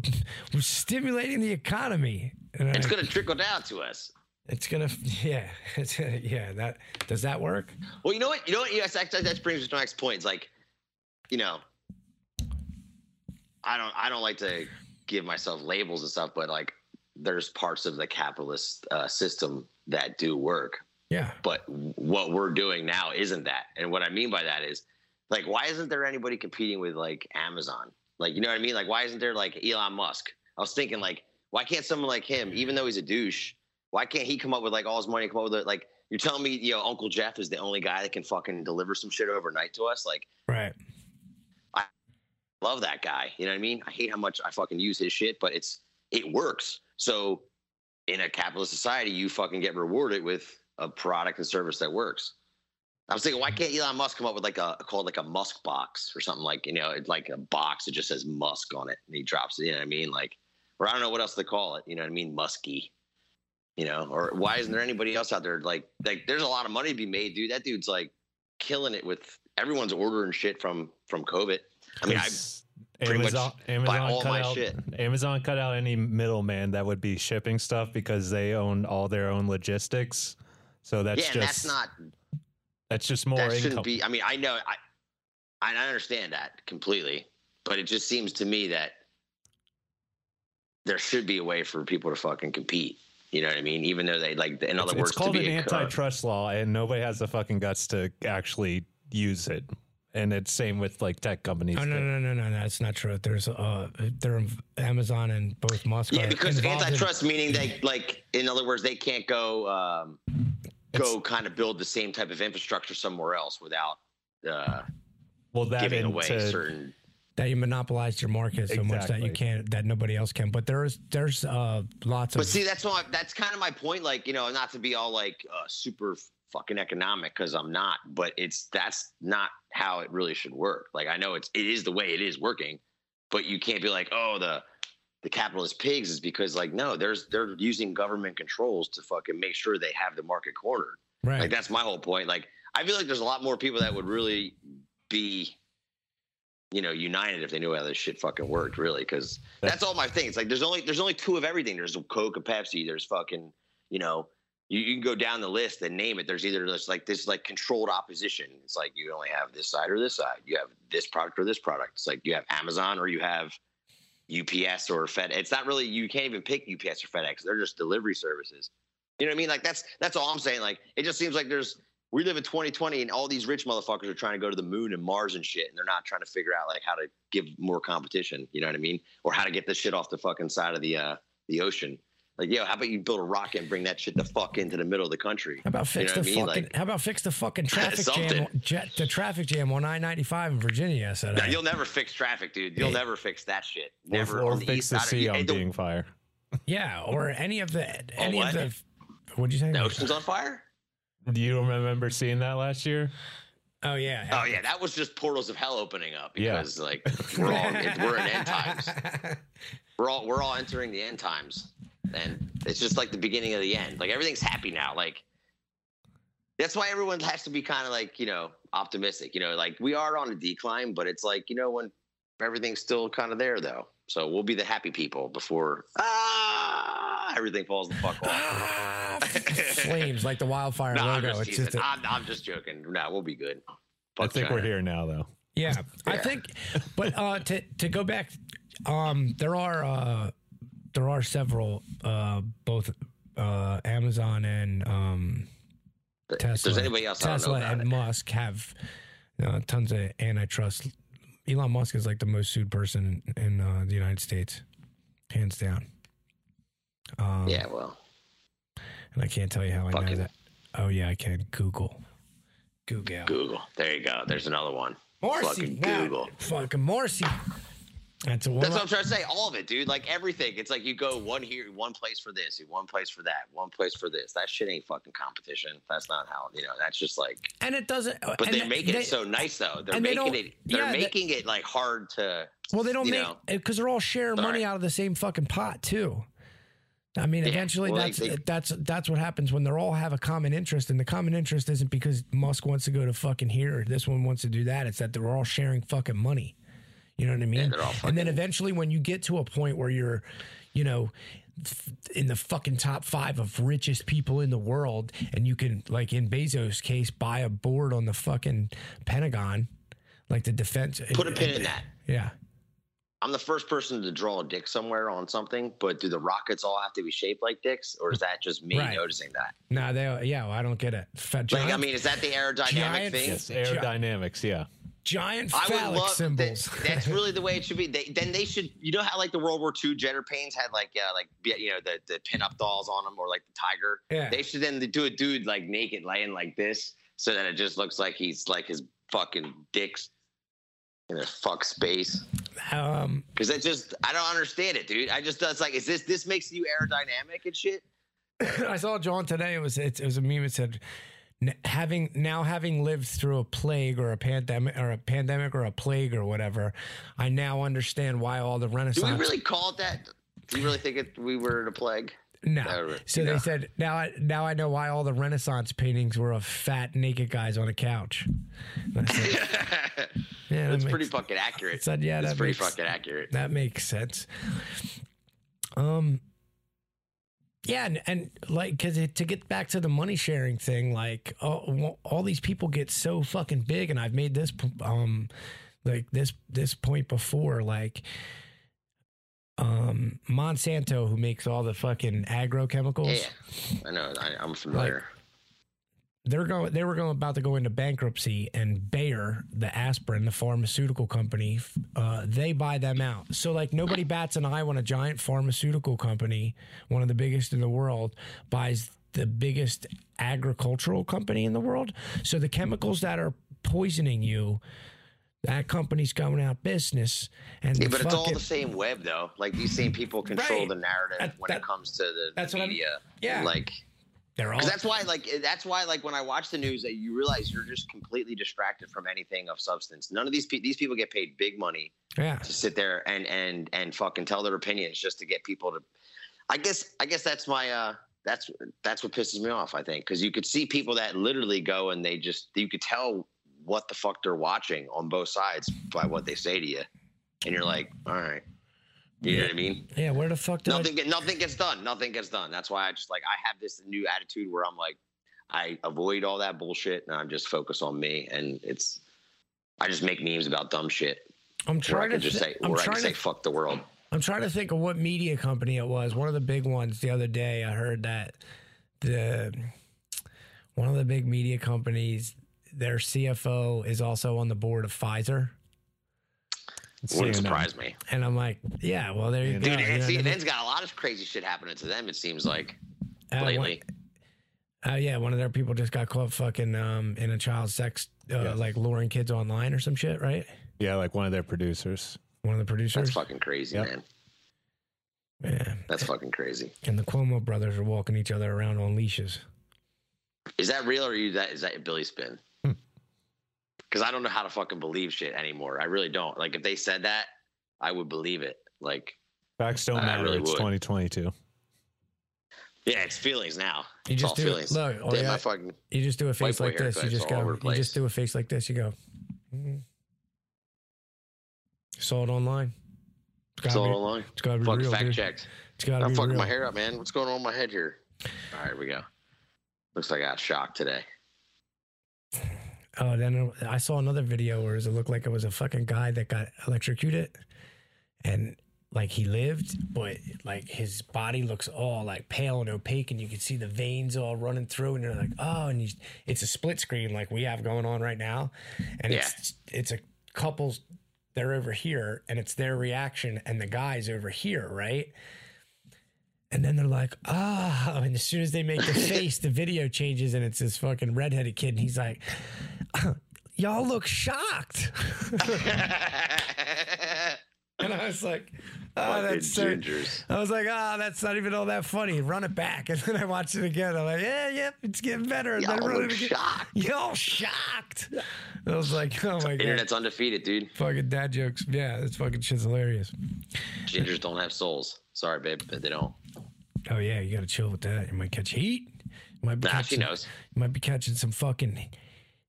Speaker 1: we're stimulating the economy. And
Speaker 2: It's
Speaker 1: I-
Speaker 2: gonna trickle down to us.
Speaker 1: it's gonna, *laughs* yeah, it's yeah. That does that work?
Speaker 2: Well, you know what? You know what? Yes, actually, that brings me to my next point. It's like, you know, I don't, I don't like to give myself labels and stuff, but like, there's parts of the capitalist uh, system that do work,
Speaker 1: Yeah,
Speaker 2: but what we're doing now isn't that. And what I mean by that is, like, why isn't there anybody competing with like Amazon? Like, you know what I mean? Like, why isn't there like Elon Musk? I was thinking, like, why can't someone like him, even though he's a douche, why can't he come up with like all his money, come up with it? Like, you're telling me, you know, Uncle Jeff is the only guy that can fucking deliver some shit overnight to us? Like,
Speaker 1: right.
Speaker 2: Love that guy. You know what I mean? I hate how much I fucking use his shit, but it's it works. So in a capitalist society, you fucking get rewarded with a product and service that works. I was thinking, why can't Elon Musk come up with like a called like a Musk box or something like you know, like a box that just says Musk on it, and he drops it. You know what I mean? Like, or I don't know what else to call it. You know what I mean? Musky. You know, or why isn't there anybody else out there like like? There's a lot of money to be made, dude. That dude's like killing it with everyone's ordering shit from from COVID. I mean, I pretty
Speaker 3: Amazon,
Speaker 2: much buy all
Speaker 3: cut
Speaker 2: my
Speaker 3: out
Speaker 2: shit.
Speaker 3: Amazon cut out any middleman that would be shipping stuff because they own all their own logistics. So that's
Speaker 2: yeah,
Speaker 3: just
Speaker 2: that's not
Speaker 3: that's just more
Speaker 2: that
Speaker 3: income.
Speaker 2: shouldn't be. I mean, I know I I understand that completely, but it just seems to me that there should be a way for people to fucking compete. You know what I mean? Even though they like, in
Speaker 3: it's,
Speaker 2: other
Speaker 3: it's
Speaker 2: words,
Speaker 3: called
Speaker 2: to
Speaker 3: an
Speaker 2: be a co-
Speaker 3: antitrust law, and nobody has the fucking guts to actually use it. And it's same with like tech companies.
Speaker 1: Oh no no no no no! That's not true. There's uh, there Amazon and both Musk.
Speaker 2: Yeah, because
Speaker 1: involved in-
Speaker 2: antitrust meaning they like, in other words, they can't go um, go kind of build the same type of infrastructure somewhere else without uh,
Speaker 3: well, that
Speaker 2: giving away
Speaker 3: to-
Speaker 2: certain.
Speaker 1: that you monopolized your market so much that you can't that nobody else can. But there's there's uh lots of
Speaker 2: But see, that's why that's kind of my point. Like, you know, not to be all like uh, super fucking economic because I'm not, but it's that's not how it really should work. Like, I know it's it is the way it is working, but you can't be like, oh, the the capitalist pigs is because like no, there's they're using government controls to fucking make sure they have the market cornered.
Speaker 1: right.
Speaker 2: Like that's my whole point. Like I feel like there's a lot more people that would really be, you know, united if they knew how this shit fucking worked. Really, because that's all my thing. It's like there's only there's only two of everything. There's Coke and Pepsi. There's fucking, you know, you, you can go down the list and name it. There's either this like this like controlled opposition. It's like you only have this side or this side. You have this product or this product. It's like you have Amazon or you have UPS or Fed. It's not really you can't even pick UPS or FedEx. They're just delivery services. You know what I mean? Like that's that's all I'm saying. Like it just seems like there's we live in 2020 and all these rich motherfuckers are trying to go to the moon and Mars and shit, and they're not trying to figure out like how to give more competition. You know what I mean? Or how to get this shit off the fucking side of the uh the ocean. Like, yo, how about you build a rocket and bring that shit the fuck into the middle of the country?
Speaker 1: How about fix
Speaker 2: know
Speaker 1: the fucking?
Speaker 2: Like-
Speaker 1: how about fix the fucking *laughs* traffic jam? Jet, the traffic jam on I ninety five in Virginia yesterday. Eh?
Speaker 2: You'll never fix traffic, dude. You'll
Speaker 1: Yeah.
Speaker 2: never fix that shit.
Speaker 3: or,
Speaker 2: Never.
Speaker 3: or
Speaker 2: on the
Speaker 3: fix
Speaker 2: east
Speaker 3: the sea on being fire. *laughs*
Speaker 1: yeah, or any of the *laughs* any
Speaker 2: what?
Speaker 1: of the. What'd you say?
Speaker 2: The ocean's on fire?
Speaker 3: Do you remember seeing that last year?
Speaker 1: Oh yeah.
Speaker 2: Oh yeah, that was just portals of hell opening up
Speaker 3: Yeah.
Speaker 2: because like we're all we're in end times. We're all we're all entering the end times, and it's just like the beginning of the end. Like everything's happy now. Like that's why everyone has to be kind of like you know optimistic. You know, like we are on a decline, but it's like you know when everything's still kind of there though. So we'll be the happy people before ah everything falls the fuck off. *laughs*
Speaker 1: Flames like the wildfire
Speaker 2: no, I'm
Speaker 1: logo.
Speaker 2: just
Speaker 1: It's just a,
Speaker 2: I'm, I'm just joking. No, we'll be good.
Speaker 3: I
Speaker 2: Fuck
Speaker 3: think we're here now, though.
Speaker 1: Yeah, I think, but uh, to to go back, um, there are uh, there are several uh, both uh, Amazon and um,
Speaker 2: If
Speaker 1: Tesla.
Speaker 2: there's anybody else,
Speaker 1: Tesla and
Speaker 2: it.
Speaker 1: Musk have uh, tons of antitrust. Elon Musk is like the most sued person in, in uh, the United States, hands down. Um,
Speaker 2: Yeah, well,
Speaker 1: and I can't tell you how I know that. Oh yeah, I can Google. Google.
Speaker 2: Google. There you go. There's another one.
Speaker 1: Morrissey.
Speaker 2: Fucking Google.
Speaker 1: Fucking Morrissey. That's.
Speaker 2: That's what I'm trying to say. All of it, dude. Like everything. It's like you go one here, one place for this, one place for that, one place for this. That shit ain't fucking competition. That's not how you know. That's just like.
Speaker 1: and it doesn't.
Speaker 2: Uh,
Speaker 1: but
Speaker 2: they're making
Speaker 1: they-
Speaker 2: it so nice though. They're
Speaker 1: and they
Speaker 2: making it. They're
Speaker 1: yeah, they-
Speaker 2: making it like hard to.
Speaker 1: Well, they don't make because they're all sharing money out of the same fucking pot too. I mean,
Speaker 2: Yeah,
Speaker 1: eventually
Speaker 2: well,
Speaker 1: that's
Speaker 2: they- they-
Speaker 1: that's that's what happens when they're all have a common interest, and the common interest isn't because Musk wants to go to fucking here, or this one wants to do that. It's that they're all sharing fucking money. You know what I mean?
Speaker 2: they're all
Speaker 1: and then eventually, when you get to a point where you're, you know, in the fucking top five of richest people in the world, and you can, like in Bezos' case, buy a board on the fucking Pentagon, like the defense.
Speaker 2: Put a pin in that.
Speaker 1: Yeah.
Speaker 2: I'm the first person to draw a dick somewhere on something, but do the rockets all have to be shaped like dicks, or is that just me
Speaker 1: Right.
Speaker 2: noticing that?
Speaker 1: No, they yeah, well, I don't get it. Fa-
Speaker 2: Like, I mean, is that the aerodynamic
Speaker 1: Giant
Speaker 2: thing?
Speaker 3: Yes, aerodynamics. Yeah.
Speaker 1: Giant
Speaker 2: I
Speaker 1: phallic
Speaker 2: would love
Speaker 1: symbols.
Speaker 2: That, *laughs* that's really the way it should be. They, then they should, you know how like the World War II Jetter pains had like, uh, like you know the the pinup dolls on them or like the tiger.
Speaker 1: Yeah.
Speaker 2: They should then do a dude like naked laying like this, so that it just looks like he's like his fucking dicks in a fuck space.
Speaker 1: um,
Speaker 2: Because it just, I don't understand it, dude. I just, it's like, is this this makes you aerodynamic and shit? *laughs*
Speaker 1: I saw John today. It was it, it was a meme. It said, "N- "Having now having lived through a plague or a pandemic or a pandemic or a plague or whatever, I now understand why all the Renaissance.
Speaker 2: Do we really call it that? Do you really think it, we were in a plague?
Speaker 1: no. So
Speaker 2: no.
Speaker 1: they said now I now I know why all the Renaissance paintings were of fat naked guys on a couch. Said, *laughs* Yeah, that
Speaker 2: That's pretty fucking accurate.
Speaker 1: Said, yeah,
Speaker 2: It's
Speaker 1: that
Speaker 2: pretty
Speaker 1: makes,
Speaker 2: fucking accurate.
Speaker 1: That makes sense. Um. Yeah, and, and like, because to get back to the money sharing thing, like, all, all these people get so fucking big, and I've made this, um, like this this point before, like, um, Monsanto, who makes all the fucking agrochemicals,
Speaker 2: Yeah, I know. I, I'm familiar.
Speaker 1: They're going they were going about to go into bankruptcy and Bayer the aspirin the pharmaceutical company uh, they buy them out so like nobody *laughs* bats an eye when a giant pharmaceutical company one of the biggest in the world buys the biggest agricultural company in the world so the chemicals that are poisoning you that company's going out business and
Speaker 2: yeah,
Speaker 1: the
Speaker 2: but it's all
Speaker 1: fucking-
Speaker 2: the same web, though. Like these same people control
Speaker 1: Right.
Speaker 2: the narrative
Speaker 1: That-
Speaker 2: when
Speaker 1: that-
Speaker 2: it comes to the
Speaker 1: that's what I'm-
Speaker 2: media.
Speaker 1: yeah.
Speaker 2: like
Speaker 1: they're all
Speaker 2: that's why, like that's why, like when I watch the news, that you realize you're just completely distracted from anything of substance. None of these pe- these people get paid big money
Speaker 1: yeah
Speaker 2: to sit there and and and fucking tell their opinions just to get people to. I guess I guess that's my uh that's that's what pisses me off. I think because you could see people that literally go and they just you could tell what the fuck they're watching on both sides by what they say to you, and you're like, all right, you know what I mean?
Speaker 1: yeah where the fuck did I-
Speaker 2: Nothing get, nothing gets done. Nothing gets done. That's why I just like I have this new attitude where I'm like I avoid all that bullshit and I'm just focused on me and it's I just make memes about dumb shit
Speaker 1: I'm trying
Speaker 2: can
Speaker 1: to
Speaker 2: just
Speaker 1: thi-
Speaker 2: say
Speaker 1: I'm
Speaker 2: where I
Speaker 1: trying
Speaker 2: can
Speaker 1: to
Speaker 2: say fuck the world.
Speaker 1: I'm trying to think of what media company it was. One of the big ones the other day. I heard that the one of the big media companies, their CFO is also on the board of Pfizer.
Speaker 2: Wouldn't
Speaker 3: CNN.
Speaker 2: surprise me.
Speaker 1: And I'm like, yeah, well, there you
Speaker 3: Dude,
Speaker 1: go.
Speaker 2: Dude,
Speaker 1: You
Speaker 2: and
Speaker 1: know what I mean?
Speaker 2: CNN's got a lot of crazy shit happening to them. It seems like
Speaker 1: Uh, one-
Speaker 2: lately.
Speaker 1: uh, yeah, one of their people just got caught fucking um, in a child sex, uh,
Speaker 3: Yes.
Speaker 1: like luring kids online or some shit, right?
Speaker 3: Yeah, like one of their producers.
Speaker 1: One of the producers.
Speaker 2: That's fucking crazy,
Speaker 3: Yep.
Speaker 2: man.
Speaker 1: Yeah.
Speaker 2: That's fucking crazy.
Speaker 1: And the Cuomo brothers are walking each other around on leashes.
Speaker 2: Is that real or are you that is that Billy spin? Because I don't know how to fucking believe shit anymore. I really don't. Like if they said that, I would believe it. Like
Speaker 3: Facts don't
Speaker 2: I
Speaker 3: matter.
Speaker 2: really
Speaker 3: it's
Speaker 2: would.
Speaker 3: 2022.
Speaker 2: yeah, it's feelings now.
Speaker 1: You
Speaker 2: It's
Speaker 1: just
Speaker 2: all
Speaker 1: do
Speaker 2: feelings.
Speaker 1: look. Oh,
Speaker 2: Damn,
Speaker 1: yeah,
Speaker 2: fucking
Speaker 1: You just do a face like this. You just go. You just do a face like this. You go. "Mm." Saw it online. It's
Speaker 2: it's
Speaker 1: gotta
Speaker 2: all
Speaker 1: be,
Speaker 2: online.
Speaker 1: it's gotta be
Speaker 2: Fucking
Speaker 1: real,
Speaker 2: fact
Speaker 1: dude.
Speaker 2: checked.
Speaker 1: It's gotta
Speaker 2: I'm
Speaker 1: be
Speaker 2: fucking
Speaker 1: real.
Speaker 2: my hair up, man. What's going on with my head here? All right, here we go. Looks like I got shocked today.
Speaker 1: Oh, then I saw another video where it looked like it was a fucking guy that got electrocuted, and like he lived, but like his body looks all like pale and opaque, and you can see the veins all running through, and you're like, oh, and you, it's a split screen like we have going on right now, and it's it's a couple's they're over here, and it's their reaction, and the guy's over here, right? And then they're like, ah, and as soon as they make the *laughs* face, the video changes, and it's this fucking redheaded kid, and he's like, *coughs* y'all look shocked. *laughs* and I was like, oh, that's so.
Speaker 2: gingers.
Speaker 1: I was like, ah, that's not even all that funny. Run it back. *laughs* And then I watched it again. I'm like, yeah, yep, it's getting better. And
Speaker 2: Y'all
Speaker 1: then
Speaker 2: look shocked.
Speaker 1: Y'all shocked. I was like, oh my god.
Speaker 2: Internet's undefeated, dude.
Speaker 1: Fucking dad jokes. Yeah, this fucking shit's hilarious.
Speaker 2: Gingers don't have souls. Sorry, babe, but they don't.
Speaker 1: Oh yeah, you gotta chill with that. You might catch heat. You might be
Speaker 2: Nah, she knows.
Speaker 1: You might be catching some fucking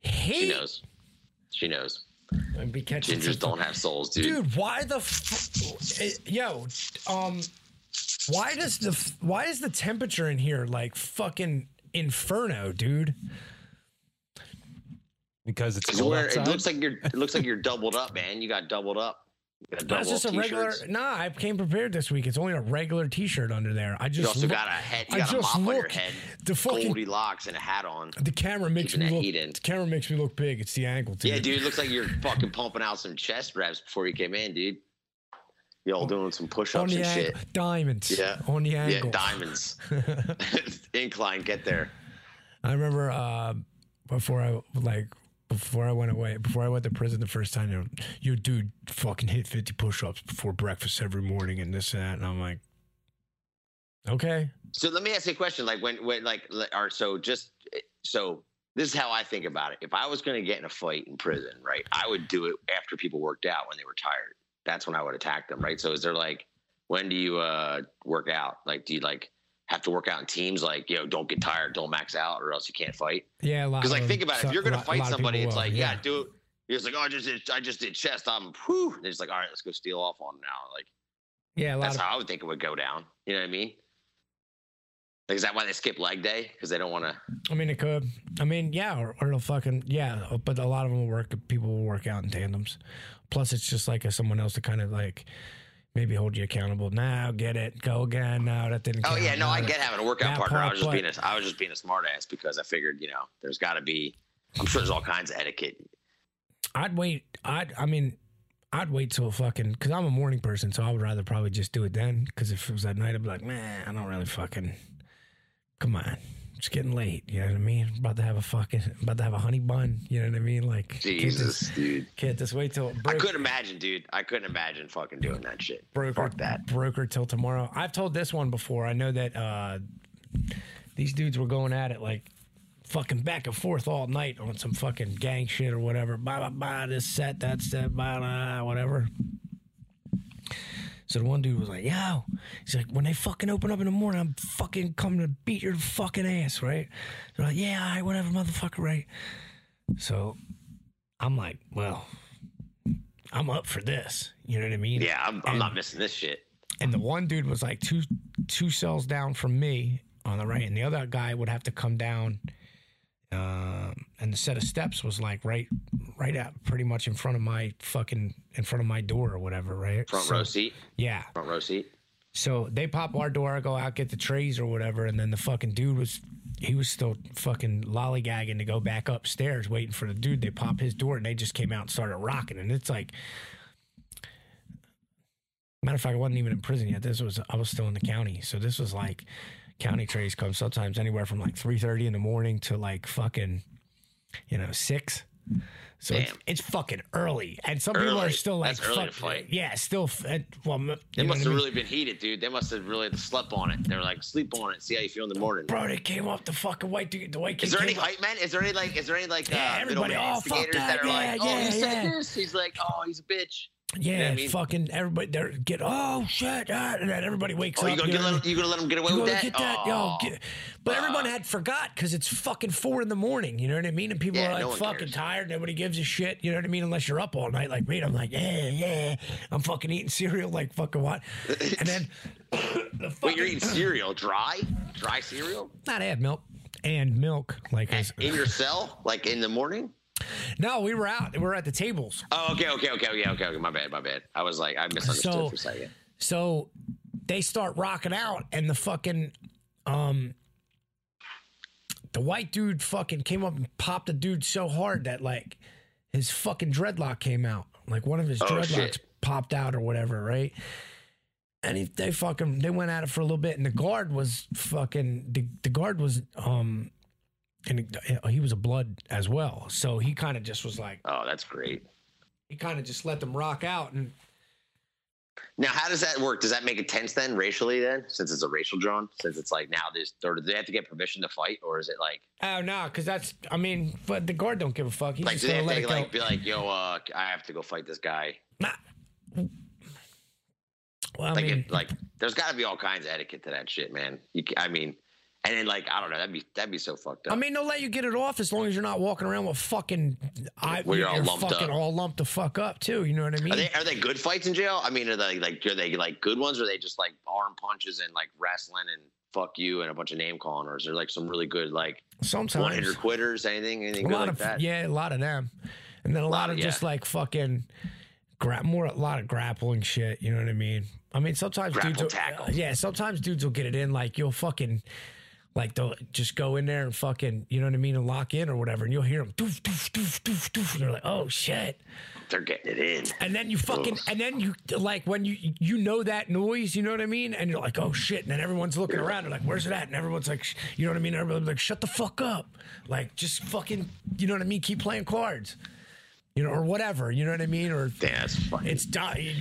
Speaker 1: heat.
Speaker 2: She knows. She knows.
Speaker 1: Might be catching
Speaker 2: Gingers
Speaker 1: some
Speaker 2: don't have souls, dude.
Speaker 1: dude why the f- eh, yo um why does the f- why is the temperature in here like fucking inferno dude
Speaker 3: Because it's
Speaker 2: Because
Speaker 3: cold
Speaker 2: where it looks like you're it looks like you're doubled up, man. You got doubled up.
Speaker 1: That's just a
Speaker 2: up
Speaker 1: regular nah i came prepared this week it's only a regular t-shirt under there i just
Speaker 2: You also
Speaker 1: look-
Speaker 2: got a head. You
Speaker 1: I
Speaker 2: got a
Speaker 1: just
Speaker 2: mop on your head,
Speaker 1: the fucking
Speaker 2: Goldie locks, and a hat on.
Speaker 1: the camera makes me look the camera makes me look big it's the angle too
Speaker 2: Yeah, dude, it looks like you're fucking pumping out some chest reps before you came in, dude. Y'all doing some push-ups and
Speaker 1: angle
Speaker 2: shit.
Speaker 1: diamonds
Speaker 2: Yeah.
Speaker 1: on the angle.
Speaker 2: Yeah, diamonds. *laughs* *laughs* Incline, get there.
Speaker 1: I remember uh, before I like before I went away, before I went to prison the first time, you know, you dude fucking hit fifty push-ups before breakfast every morning and this and that, and I'm like, okay,
Speaker 2: So let me ask you a question. Like when, when, like, or so just so this is how I think about it. If I was going to get in a fight in prison, right, I would do it after people worked out when they were tired. That's when I would attack them, right? So is there like, when do you uh work out? Like, do you like have to work out in teams? Like, you know, don't get tired, don't max out, or else you can't fight.
Speaker 1: yeah, a lot.
Speaker 2: Because like,
Speaker 1: of-
Speaker 2: think about it.
Speaker 1: so-
Speaker 2: If you're gonna
Speaker 1: lot-
Speaker 2: fight somebody, it's
Speaker 1: will,
Speaker 2: like, yeah, do it. Was like, "Oh, I just did, I just did chest." I'm, whew. And he's like, "All right, let's go steal off on now." Like
Speaker 1: Yeah, a lot
Speaker 2: that's
Speaker 1: of
Speaker 2: how I would think it would go down. You know what I mean? Like, is that why they skip leg day? Because they don't want to.
Speaker 1: I mean, it could. I mean, yeah, or, or it'll fucking yeah. But a lot of them will work. People will work out in tandems. Plus, it's just like a, someone else to kind of like maybe hold you accountable. Now, get it, go again. No, that didn't.
Speaker 2: Oh
Speaker 1: count.
Speaker 2: yeah, no, I get having a workout
Speaker 1: that
Speaker 2: partner. I was just being a, I was just being a smart ass because I figured, you know, there's got to be. I'm sure there's all kinds of etiquette.
Speaker 1: I'd wait. I'd. I mean, I'd wait till fucking because I'm a morning person, so I would rather probably just do it then. Because if it was at night, I'd be like, man, I don't really fucking. Come on, it's getting late. You know what I mean? about to have a fucking, about to have a honey bun. You know what I mean? Like, can't
Speaker 2: Jesus,
Speaker 1: just,
Speaker 2: dude.
Speaker 1: can't just wait till.
Speaker 2: I couldn't imagine, dude. I couldn't imagine fucking doing that shit.
Speaker 1: broker
Speaker 2: Fuck that.
Speaker 1: broker till tomorrow. I've told this one before. I know that uh, these dudes were going at it like fucking back and forth all night on some fucking gang shit or whatever. Blah blah blah. This set, that set, blah blah, whatever. So the one dude was like, "Yo," he's like, "When they fucking open up in the morning, I'm fucking coming to beat your fucking ass, right?" They're like, "Yeah, all right, whatever, motherfucker, right?" So I'm like, "Well, I'm up for this." You know what I mean?
Speaker 2: Yeah, I'm, I'm
Speaker 1: And-
Speaker 2: not missing this shit.
Speaker 1: and the one dude was like two two cells down from me on the right, and the other guy would have to come down. Um, and the set of steps was like right, right out, pretty much in front of my fucking in front of my door or whatever, right?
Speaker 2: Front
Speaker 1: So-
Speaker 2: row seat.
Speaker 1: Yeah.
Speaker 2: Front row seat.
Speaker 1: So they pop our door, I go out, get the trays or whatever, and then the fucking dude was he was still fucking lollygagging to go back upstairs, waiting for the dude. They pop his door and they just came out and started rocking, and it's like. Matter of fact, I wasn't even in prison yet. This was I was still in the county, so this was like county trays come sometimes anywhere from like three thirty in the morning to like fucking, you know, six. So it's, it's fucking early, and some people are still like,
Speaker 2: That's early to fight.
Speaker 1: yeah, still. Well,
Speaker 2: They must
Speaker 1: I
Speaker 2: have
Speaker 1: mean?
Speaker 2: really been heated, dude. They must have really slept on it. They were like, sleep on it, see how you feel in the morning.
Speaker 1: Bro, they came off the fucking white dude. The white
Speaker 2: Is there any
Speaker 1: up.
Speaker 2: hype men? Is there any like? Is there any like
Speaker 1: Yeah,
Speaker 2: uh,
Speaker 1: everybody,
Speaker 2: middleman
Speaker 1: oh, fuck
Speaker 2: instigators
Speaker 1: that,
Speaker 2: that are like,
Speaker 1: yeah,
Speaker 2: oh, he
Speaker 1: yeah,
Speaker 2: said this. He's like, oh, he's a bitch.
Speaker 1: Yeah,
Speaker 2: what I mean?
Speaker 1: fucking everybody. They're get. Oh shit! ah, and then everybody wakes
Speaker 2: Oh,
Speaker 1: up.
Speaker 2: you gonna,
Speaker 1: you know
Speaker 2: let, you gonna let him get away
Speaker 1: You
Speaker 2: with that?
Speaker 1: get that?
Speaker 2: Oh,
Speaker 1: Yo, get, but everyone had forgot because it's fucking four in the morning. You know what I mean? And people
Speaker 2: Yeah,
Speaker 1: are like
Speaker 2: no
Speaker 1: fucking
Speaker 2: cares.
Speaker 1: tired. Nobody gives a shit. You know what I mean? Unless you're up all night like me. I'm like, yeah, yeah. I'm fucking eating cereal like fucking what? And then *coughs* the fucking,
Speaker 2: Wait, you're eating cereal, dry, dry cereal
Speaker 1: not add milk and milk like
Speaker 2: in your cell, like in the morning.
Speaker 1: No. We were out. We were at the tables.
Speaker 2: Oh, okay, okay, okay, okay, okay, okay. My bad, my bad. I was like, I misunderstood
Speaker 1: So-
Speaker 2: for a second.
Speaker 1: So they start rocking out, and the fucking um the white dude fucking came up and popped the dude so hard that like his fucking dreadlock came out. Like one of his
Speaker 2: Oh,
Speaker 1: dreadlocks
Speaker 2: shit.
Speaker 1: popped out or whatever, right? And he, they fucking they went at it for a little bit, and the guard was fucking the, the guard was um and he was a blood as well, so he kind of just was like
Speaker 2: Oh, that's great.
Speaker 1: he kind of just let them rock out, and
Speaker 2: Now, how does that work? Does that make it tense then, racially? Then, since it's a racial drone, since it's like now this, or do they have to get permission to fight, or is it like,
Speaker 1: Oh no, because that's I mean, but the guard don't give a fuck. He's
Speaker 2: like, do they have to
Speaker 1: go.
Speaker 2: like be like, yo, uh, I have to go fight this guy?
Speaker 1: Nah. Well, I
Speaker 2: Like,
Speaker 1: mean,
Speaker 2: it, like, there's got to be all kinds of etiquette to that shit, man. You, I mean, and then like, I don't know, that'd be that'd be so fucked up.
Speaker 1: I mean, they'll let you get it off as long as you're not walking around with fucking. I,
Speaker 2: Where you're all lumped
Speaker 1: fucking
Speaker 2: up.
Speaker 1: all lumped the fuck up too. You know what I mean?
Speaker 2: Are they are they good fights in jail? I mean, are they like are they like good ones, or are they just like arm punches and like wrestling and fuck you and a bunch of name calling, or is there like some really good like one
Speaker 1: Sometimes
Speaker 2: hitter quitters, anything anything
Speaker 1: a
Speaker 2: good
Speaker 1: lot
Speaker 2: like
Speaker 1: of
Speaker 2: that?
Speaker 1: yeah, a lot of them, and then a lot,
Speaker 2: Lot
Speaker 1: of
Speaker 2: of-
Speaker 1: just like fucking. Gra- more a lot of grappling shit, you know what I mean? I mean, sometimes dudes,
Speaker 2: Grapple
Speaker 1: will,
Speaker 2: tackles.
Speaker 1: yeah, sometimes dudes will get it in. Like you'll fucking, like they'll just go in there and fucking, you know what I mean, and lock in or whatever, and you'll hear them doof doof doof doof doof, and you're like, oh shit,
Speaker 2: They're getting it in.
Speaker 1: and then you fucking and then you like when you you know that noise you know what i mean? And you're like oh shit. And then everyone's looking around and like where's it at? And everyone's like you know what i mean? Everybody's like shut the fuck up. Like just fucking you know what i mean? Keep playing cards you know or whatever you know what i mean? Or
Speaker 2: that's fucking.
Speaker 1: it's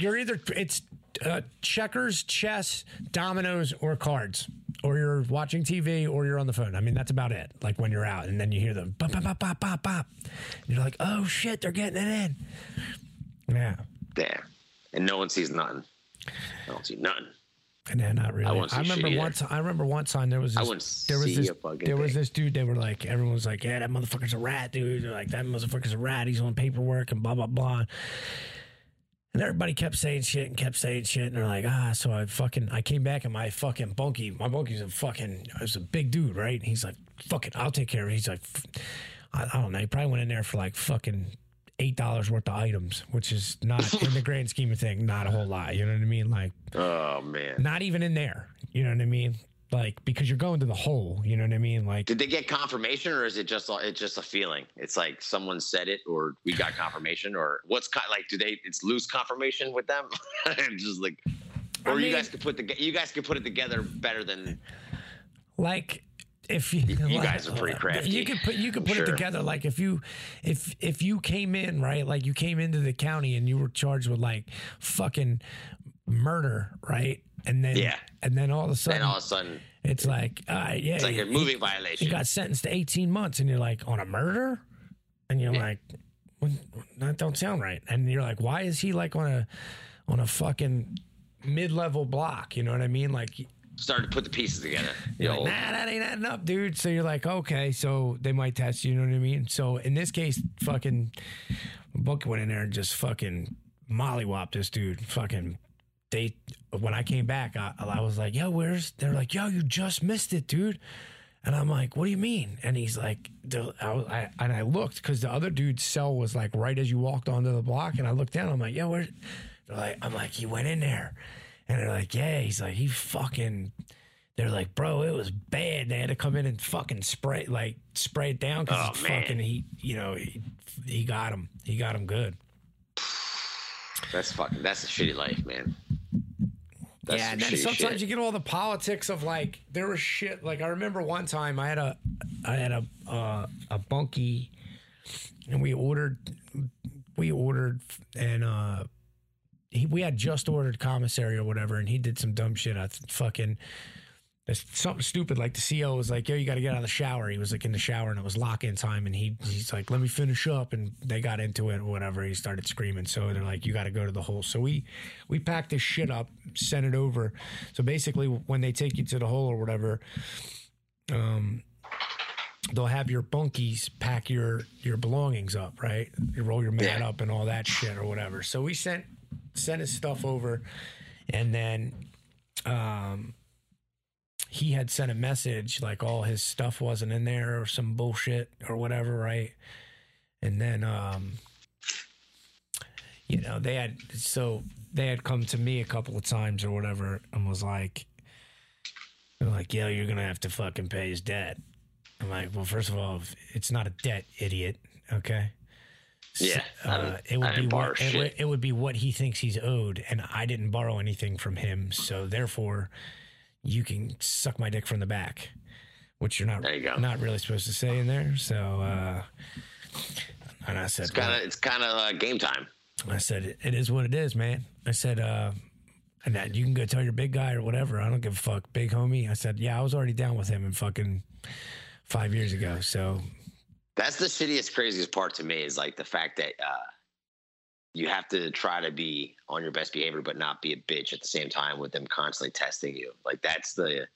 Speaker 1: you're either it's uh, checkers chess dominoes or cards or you're watching tv or you're on the phone i mean that's about it like when you're out and then you hear the bop bop bop bop bop bop you're like oh shit they're getting it in yeah
Speaker 2: Damn. And no one sees nothing. I don't see nothing.
Speaker 1: And then not really. I,
Speaker 2: see
Speaker 1: remember once. I remember one time there was
Speaker 2: I
Speaker 1: this,
Speaker 2: wouldn't
Speaker 1: there was
Speaker 2: see
Speaker 1: this
Speaker 2: a fucking
Speaker 1: there was this dude. They were like everyone was like, yeah, that motherfucker's a rat, dude. They're like that motherfucker's a rat. He's on paperwork and blah blah blah. And everybody kept saying shit and kept saying shit, and they're like, ah. So I fucking I came back and my fucking bunkie, my bunkie's a fucking, I was a big dude, right? And he's like, fuck it, I'll take care of it. He's like, I don't know. He probably went in there for like fucking eight dollars worth of items, which is not in the grand scheme of things, not a whole lot. You know what I mean? Like
Speaker 2: Oh man.
Speaker 1: not even in there. You know what I mean? Like because you're going to the hole. You know what I mean? Like
Speaker 2: Did they get confirmation, or is it just it's just a feeling? It's like someone said it, or we got confirmation, or what's kind like? Do they? It's loose confirmation with them, *laughs* just like,
Speaker 1: I
Speaker 2: or you
Speaker 1: mean-
Speaker 2: guys could put the you guys could put it together better than
Speaker 1: like if you,
Speaker 2: you
Speaker 1: like,
Speaker 2: guys are pretty uh, crafty.
Speaker 1: You could put you could put it together like if you if if you came in right like you came into the county and you were charged with like fucking murder right and then
Speaker 2: Yeah.
Speaker 1: and then all of a sudden
Speaker 2: all of a sudden
Speaker 1: it's like all right yeah
Speaker 2: it's like a
Speaker 1: you-
Speaker 2: moving
Speaker 1: you
Speaker 2: violation.
Speaker 1: You got sentenced to 18 months and you're like on a murder and you're
Speaker 2: Yeah.
Speaker 1: like well, that don't sound right and you're like why is he like on a on a fucking mid-level block you know what i mean like
Speaker 2: Started to put the pieces together. The
Speaker 1: you're like, nah, that ain't adding up, dude. So you're like, okay, so they might test you, you know what I mean? So in this case, fucking Book went in there and just fucking mollywopped this dude. Fucking they when I came back, I, I was like, yo, where's they're like, yo, you just missed it, dude. And I'm like, what do you mean? And he's like, the- I, I, and I looked because the other dude's cell was like right as you walked onto the block. And I looked down, I'm like, yo, where? They're like, I'm like, he went in there. And they're like, yeah. He's like, he fucking. They're like, bro, it was bad. They had to come in and fucking spray, like, spray it down because
Speaker 2: Oh,
Speaker 1: fucking. He, you know, he, he got him. He got him good.
Speaker 2: That's fucking. That's a shitty life, man. That's
Speaker 1: yeah, and then sometimes
Speaker 2: shit.
Speaker 1: you get all the politics of like there was shit. Like I remember one time I had a, I had a uh, a bunkie, and we ordered, we ordered, and uh, he, we had just ordered commissary or whatever, and he did some dumb shit. I fucking. It's something stupid like the CEO was like, "Yo, you got to get out of the shower." He was like in the shower and it was lock-in time, and he he's like, "Let me finish up," and they got into it or whatever. He started screaming, so they're like, "You got to go to the hole." So we we packed this shit up, sent it over. So basically, when they take you to the hole or whatever, um, they'll have your bunkies pack your your belongings up, right? You roll your mat up and all that shit or whatever. So we sent sent his stuff over, and then um, he had sent a message like all his stuff wasn't in there or some bullshit or whatever, right? And then um, you know they had so they had come to me a couple of times or whatever and was like they're like yeah you're gonna have to fucking pay his debt. I'm like well first of all it's not a debt idiot okay?
Speaker 2: Yeah,
Speaker 1: uh, it would be what, it, it would be what he thinks he's owed and i didn't borrow anything from him so therefore you can suck my dick from the back which you're not
Speaker 2: There you go.
Speaker 1: not really supposed to say in there so uh and i said
Speaker 2: It's kind of it's kind of uh, game time.
Speaker 1: I said, "It- it is what it is, man. I said, uh, and that you can go tell your big guy or whatever. I don't give a fuck, big homie. I said, yeah, I was already down with him in fucking five years ago. So
Speaker 2: That's the shittiest, craziest part to me is like the fact that uh, you have to try to be on your best behavior, but not be a bitch at the same time with them constantly testing you. Like that's the.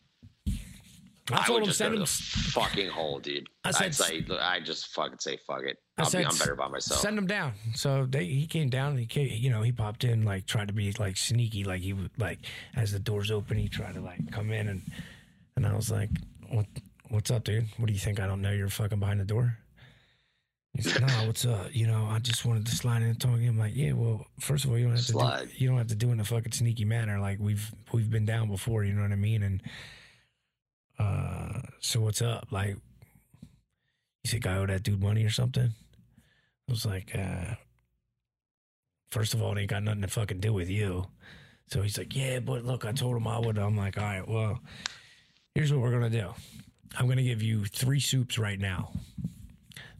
Speaker 1: I
Speaker 2: I,
Speaker 1: told him send him.
Speaker 2: fucking hole, dude.
Speaker 1: I
Speaker 2: I
Speaker 1: said
Speaker 2: would say, I just fucking say fuck it.
Speaker 1: I
Speaker 2: I'll be,
Speaker 1: said,
Speaker 2: I'm better by myself.
Speaker 1: Send him down. So they, he came down. And he came, you know, he popped in, like tried to be like sneaky, like he would like as the doors open, he tried to like come in and and I was like, what What's up, dude? What do you think? I don't know you're fucking behind the door. He said, "No, what's up? You know, I just wanted to slide in and talk." to you." I'm like, "Yeah, well, first of all, you don't have to do, you don't have to do it in a fucking sneaky manner. Like we've we've been down before. You know what I mean?" And uh, so what's up? Like, you think I owe that dude money or something? I was like, uh, first of all, it ain't got nothing to fucking do with you. So he's like, yeah, but look, I told him I would. I'm like, all right, well, here's what we're gonna do. I'm gonna give you three soups right now.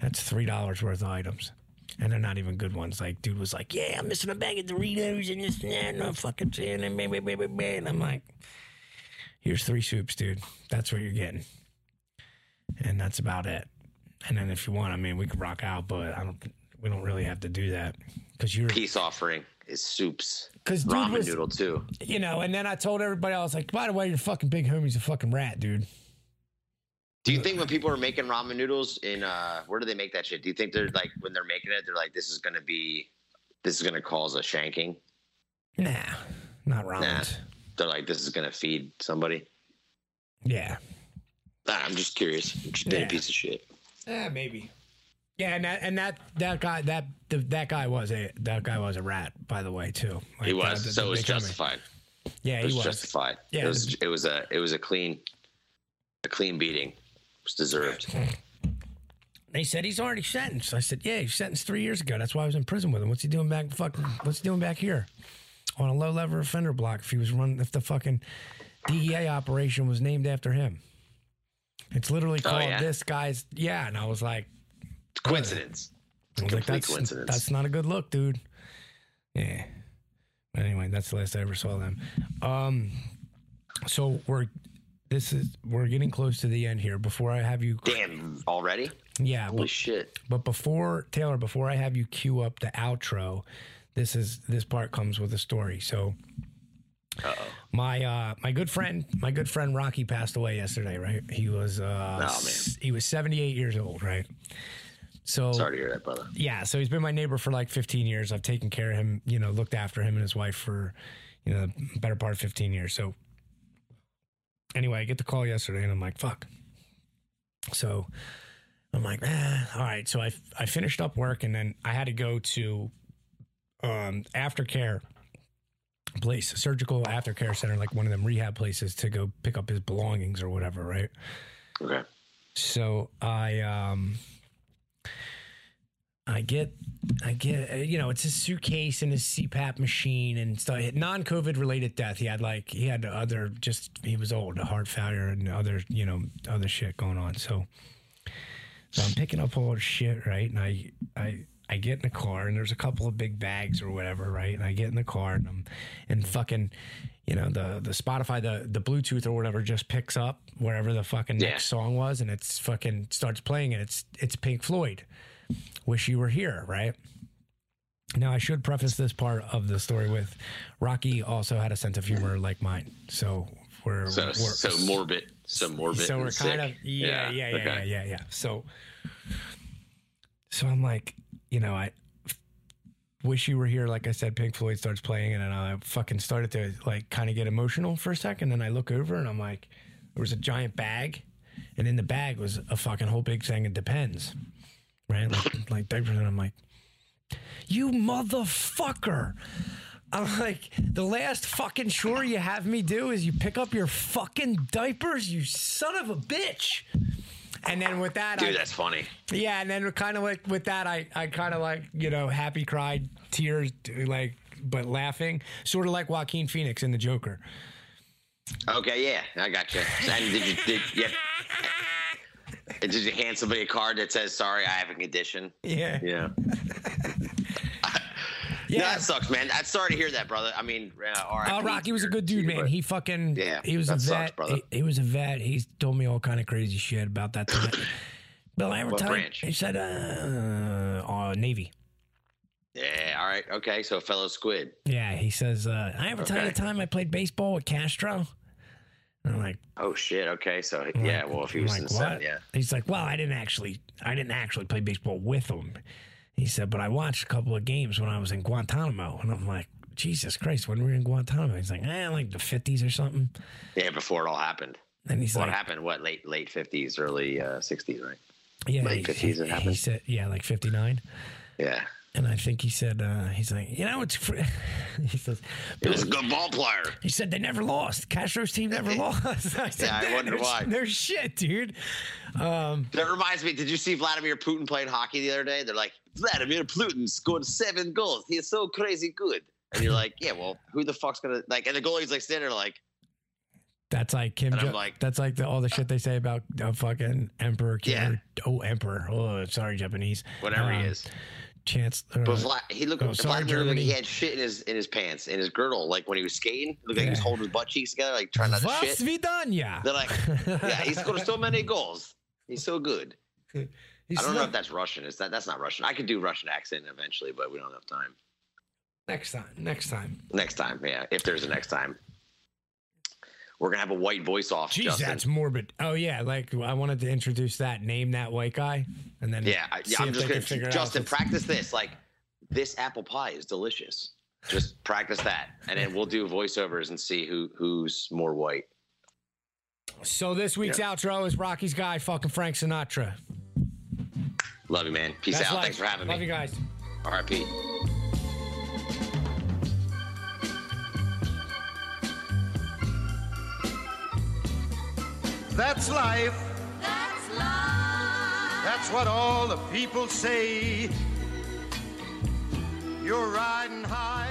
Speaker 1: That's three dollars worth of items. And they're not even good ones. Like, dude was like, "Yeah, I'm missing a bag of Doritos and this and that, and I'm fucking saying and blah, blah, blah, blah, blah." And I'm like, "Here's three soups, dude. That's what you're getting." And that's about it. And then if you want, I mean, we could rock out, but I don't. we don't really have to do that because you're
Speaker 2: Peace offering is soups.
Speaker 1: because dude
Speaker 2: Ramen
Speaker 1: was
Speaker 2: noodle too.
Speaker 1: you know. And then I told everybody I was like, by the way, your fucking big homie's a fucking rat, dude.
Speaker 2: Do you think when people are making ramen noodles in uh where do they make that shit? Do you think they're like when they're making it, they're like, this is gonna be this is gonna cause a shanking?
Speaker 1: Nah, not ramen. Nah.
Speaker 2: They're like, this is gonna feed somebody.
Speaker 1: Yeah,
Speaker 2: Nah, I'm just curious. I'm just being
Speaker 1: Yeah.
Speaker 2: a piece of shit.
Speaker 1: Yeah, maybe. Yeah, and that and that that guy that the, that guy was a that guy was a rat, by the way, too.
Speaker 2: He was.
Speaker 1: the- the
Speaker 2: so it was justified.
Speaker 1: Yeah,
Speaker 2: It
Speaker 1: he
Speaker 2: was,
Speaker 1: was.
Speaker 2: justified.
Speaker 1: Yeah,
Speaker 2: It was it was a it was a clean a clean beating. Was deserved.
Speaker 1: They said he's already sentenced. I said, yeah, he was sentenced three years ago. That's why I was in prison with him. What's he doing back? Fucking, what's he doing back here on a low level offender block? If he was running, if the fucking DEA operation was named after him, it's literally
Speaker 2: Oh,
Speaker 1: called
Speaker 2: yeah?
Speaker 1: this guy's. Yeah, and I was like,
Speaker 2: Coincidence.
Speaker 1: I was like,
Speaker 2: Complete
Speaker 1: that's
Speaker 2: coincidence.
Speaker 1: that's not a good look, dude. Yeah. But anyway, that's the last I ever saw them. Um, so we're this is we're getting close to the end here. Before I have you,
Speaker 2: Damn, already?
Speaker 1: yeah,
Speaker 2: Holy
Speaker 1: but
Speaker 2: shit.
Speaker 1: But before Taylor, before I have you cue up the outro, this is this part comes with a story. So
Speaker 2: Uh oh.
Speaker 1: my uh my good friend, my good friend Rocky passed away yesterday, right? He was uh
Speaker 2: man.
Speaker 1: he was 78 years old, right? So
Speaker 2: Sorry to hear that, brother.
Speaker 1: yeah, so he's been my neighbor for like 15 years. I've taken care of him, you know, looked after him and his wife for, you know, the better part of 15 years. So anyway, I get the call yesterday and I'm like, fuck. So I'm like, ah, all right. So I, I finished up work and then I had to go to um, aftercare place, surgical aftercare center, like one of them rehab places to go pick up his belongings or whatever, right?
Speaker 2: Okay.
Speaker 1: So I um I get I get uh, you know it's his suitcase and his CPAP machine and stuff. Non COVID related death. He had like he had other just he was old, a heart failure and other you know other shit going on. So so I'm picking up all the shit right, and I I. I get in the car and there's a couple of big bags or whatever, right? And I get in the car and I'm and fucking, you know, the the Spotify, the the Bluetooth or whatever just picks up wherever the fucking
Speaker 2: Yeah.
Speaker 1: next song was and it's fucking starts playing and it's it's Pink Floyd. Wish you were here, right? Now I should preface this part of the story with Rocky also had a sense of humor like mine. So we're,
Speaker 2: So
Speaker 1: we're
Speaker 2: so morbid. So morbid.
Speaker 1: so we're
Speaker 2: sick.
Speaker 1: kind of yeah, yeah, yeah, yeah,
Speaker 2: okay.
Speaker 1: yeah, yeah. So, so I'm like, you know, I wish you were here. Like I said, Pink Floyd starts playing, and I fucking started to like kind of get emotional for a second. Then I look over, and I'm like, there was a giant bag, and in the bag was a fucking whole big thing. It depends, right? Like, *clears throat* like diapers, and I'm like, you motherfucker. I'm like, the last fucking chore you have me do is you pick up your fucking diapers, you son of a bitch. And then with that,
Speaker 2: Dude,
Speaker 1: I,
Speaker 2: that's funny.
Speaker 1: yeah, and then kind of like with that, I, I kind of like, you know, happy cried, tears, like, but laughing, sort of like Joaquin Phoenix in The Joker.
Speaker 2: Okay, yeah, I got you. And did you did yeah? Did you hand somebody a card that says "Sorry, I have a condition"?
Speaker 1: Yeah.
Speaker 2: Yeah. *laughs* *laughs*
Speaker 1: Yeah.
Speaker 2: No, that sucks, man. I'm sorry to hear that, brother. I mean, uh, all right.
Speaker 1: Oh, Rocky was a good dude, man. He fucking
Speaker 2: Yeah,
Speaker 1: he was a
Speaker 2: that sucks,
Speaker 1: vet.
Speaker 2: brother.
Speaker 1: he, he was a vet. He told me all kind of crazy shit about that time. Bill, I ever
Speaker 2: What branch?
Speaker 1: He said, uh, uh, Navy.
Speaker 2: Yeah. All right. Okay. So, fellow squid.
Speaker 1: Yeah, he says, uh, I ever tell you the time I played baseball with Castro? And I'm like,
Speaker 2: Oh shit. Okay. So,
Speaker 1: I'm
Speaker 2: yeah.
Speaker 1: like-
Speaker 2: Well, if he was
Speaker 1: like,
Speaker 2: in the
Speaker 1: what?
Speaker 2: set, yeah.
Speaker 1: He's like, well, I didn't actually, I didn't actually play baseball with him. He said, but I watched a couple of games when I was in Guantanamo, and I'm like, Jesus Christ, when were we in Guantanamo? He's like, eh, like the 50s or something.
Speaker 2: Yeah. Before it all happened.
Speaker 1: And he's
Speaker 2: what
Speaker 1: like,
Speaker 2: happened? What late late fifties, early uh, sixties, right?
Speaker 1: yeah,
Speaker 2: late
Speaker 1: he,
Speaker 2: 50s
Speaker 1: he,
Speaker 2: it
Speaker 1: he said, yeah, like 59.
Speaker 2: Yeah.
Speaker 1: And I think he said, uh, he's like, you know, it's, *laughs* he says,
Speaker 2: He was a good ball player.
Speaker 1: he said they never lost. Castro's team never *laughs* lost. *laughs* I said,
Speaker 2: Yeah, I wonder why."
Speaker 1: No shit, dude. Um,
Speaker 2: That reminds me. Did you see Vladimir Putin playing hockey the other day? They're like, Vladimir Putin scored seven goals. He is so crazy good. And you're like, yeah, well, who the fuck's gonna like? And the goalie's like standing there like,
Speaker 1: That's like Kim. Jo-
Speaker 2: like-
Speaker 1: that's like the, all the shit they say about uh, fucking Emperor. Kim,
Speaker 2: Yeah.
Speaker 1: Oh, Emperor. Oh, sorry, Japanese.
Speaker 2: whatever he
Speaker 1: Um,
Speaker 2: is.
Speaker 1: Chance. uh,
Speaker 2: But Vla- he looked.
Speaker 1: oh, sorry,
Speaker 2: Vladimir looked like he had shit in his in his pants in his girdle, like when he was skating. Looked like he was holding his butt cheeks together, like trying not to
Speaker 1: Was
Speaker 2: shit.
Speaker 1: vidanya.
Speaker 2: They're like, *laughs* yeah, he scored so many goals. He's so good. I don't know if that's Russian. Is that that's not Russian? I could do Russian accent eventually, but we don't have time.
Speaker 1: Next time. Next time.
Speaker 2: Next time, yeah. If there's a next time. We're gonna have a white voice off.
Speaker 1: Jeez,
Speaker 2: Justin.
Speaker 1: that's morbid. Oh yeah, like I wanted to introduce that. Name that white guy, and then
Speaker 2: yeah, I- yeah. I'm just gonna
Speaker 1: figure
Speaker 2: Justin practice this. Like this apple pie is delicious. Just practice that, and then we'll do voiceovers and see who who's more white.
Speaker 1: So this week's outro is Rocky's guy, fucking Frank Sinatra.
Speaker 2: Love you, man. Peace
Speaker 1: Best
Speaker 2: out.
Speaker 1: life.
Speaker 2: Thanks for having
Speaker 1: Love
Speaker 2: me.
Speaker 1: Love you guys.
Speaker 2: R.I.P.
Speaker 4: That's life.
Speaker 5: That's life.
Speaker 4: That's what all the people say. You're riding high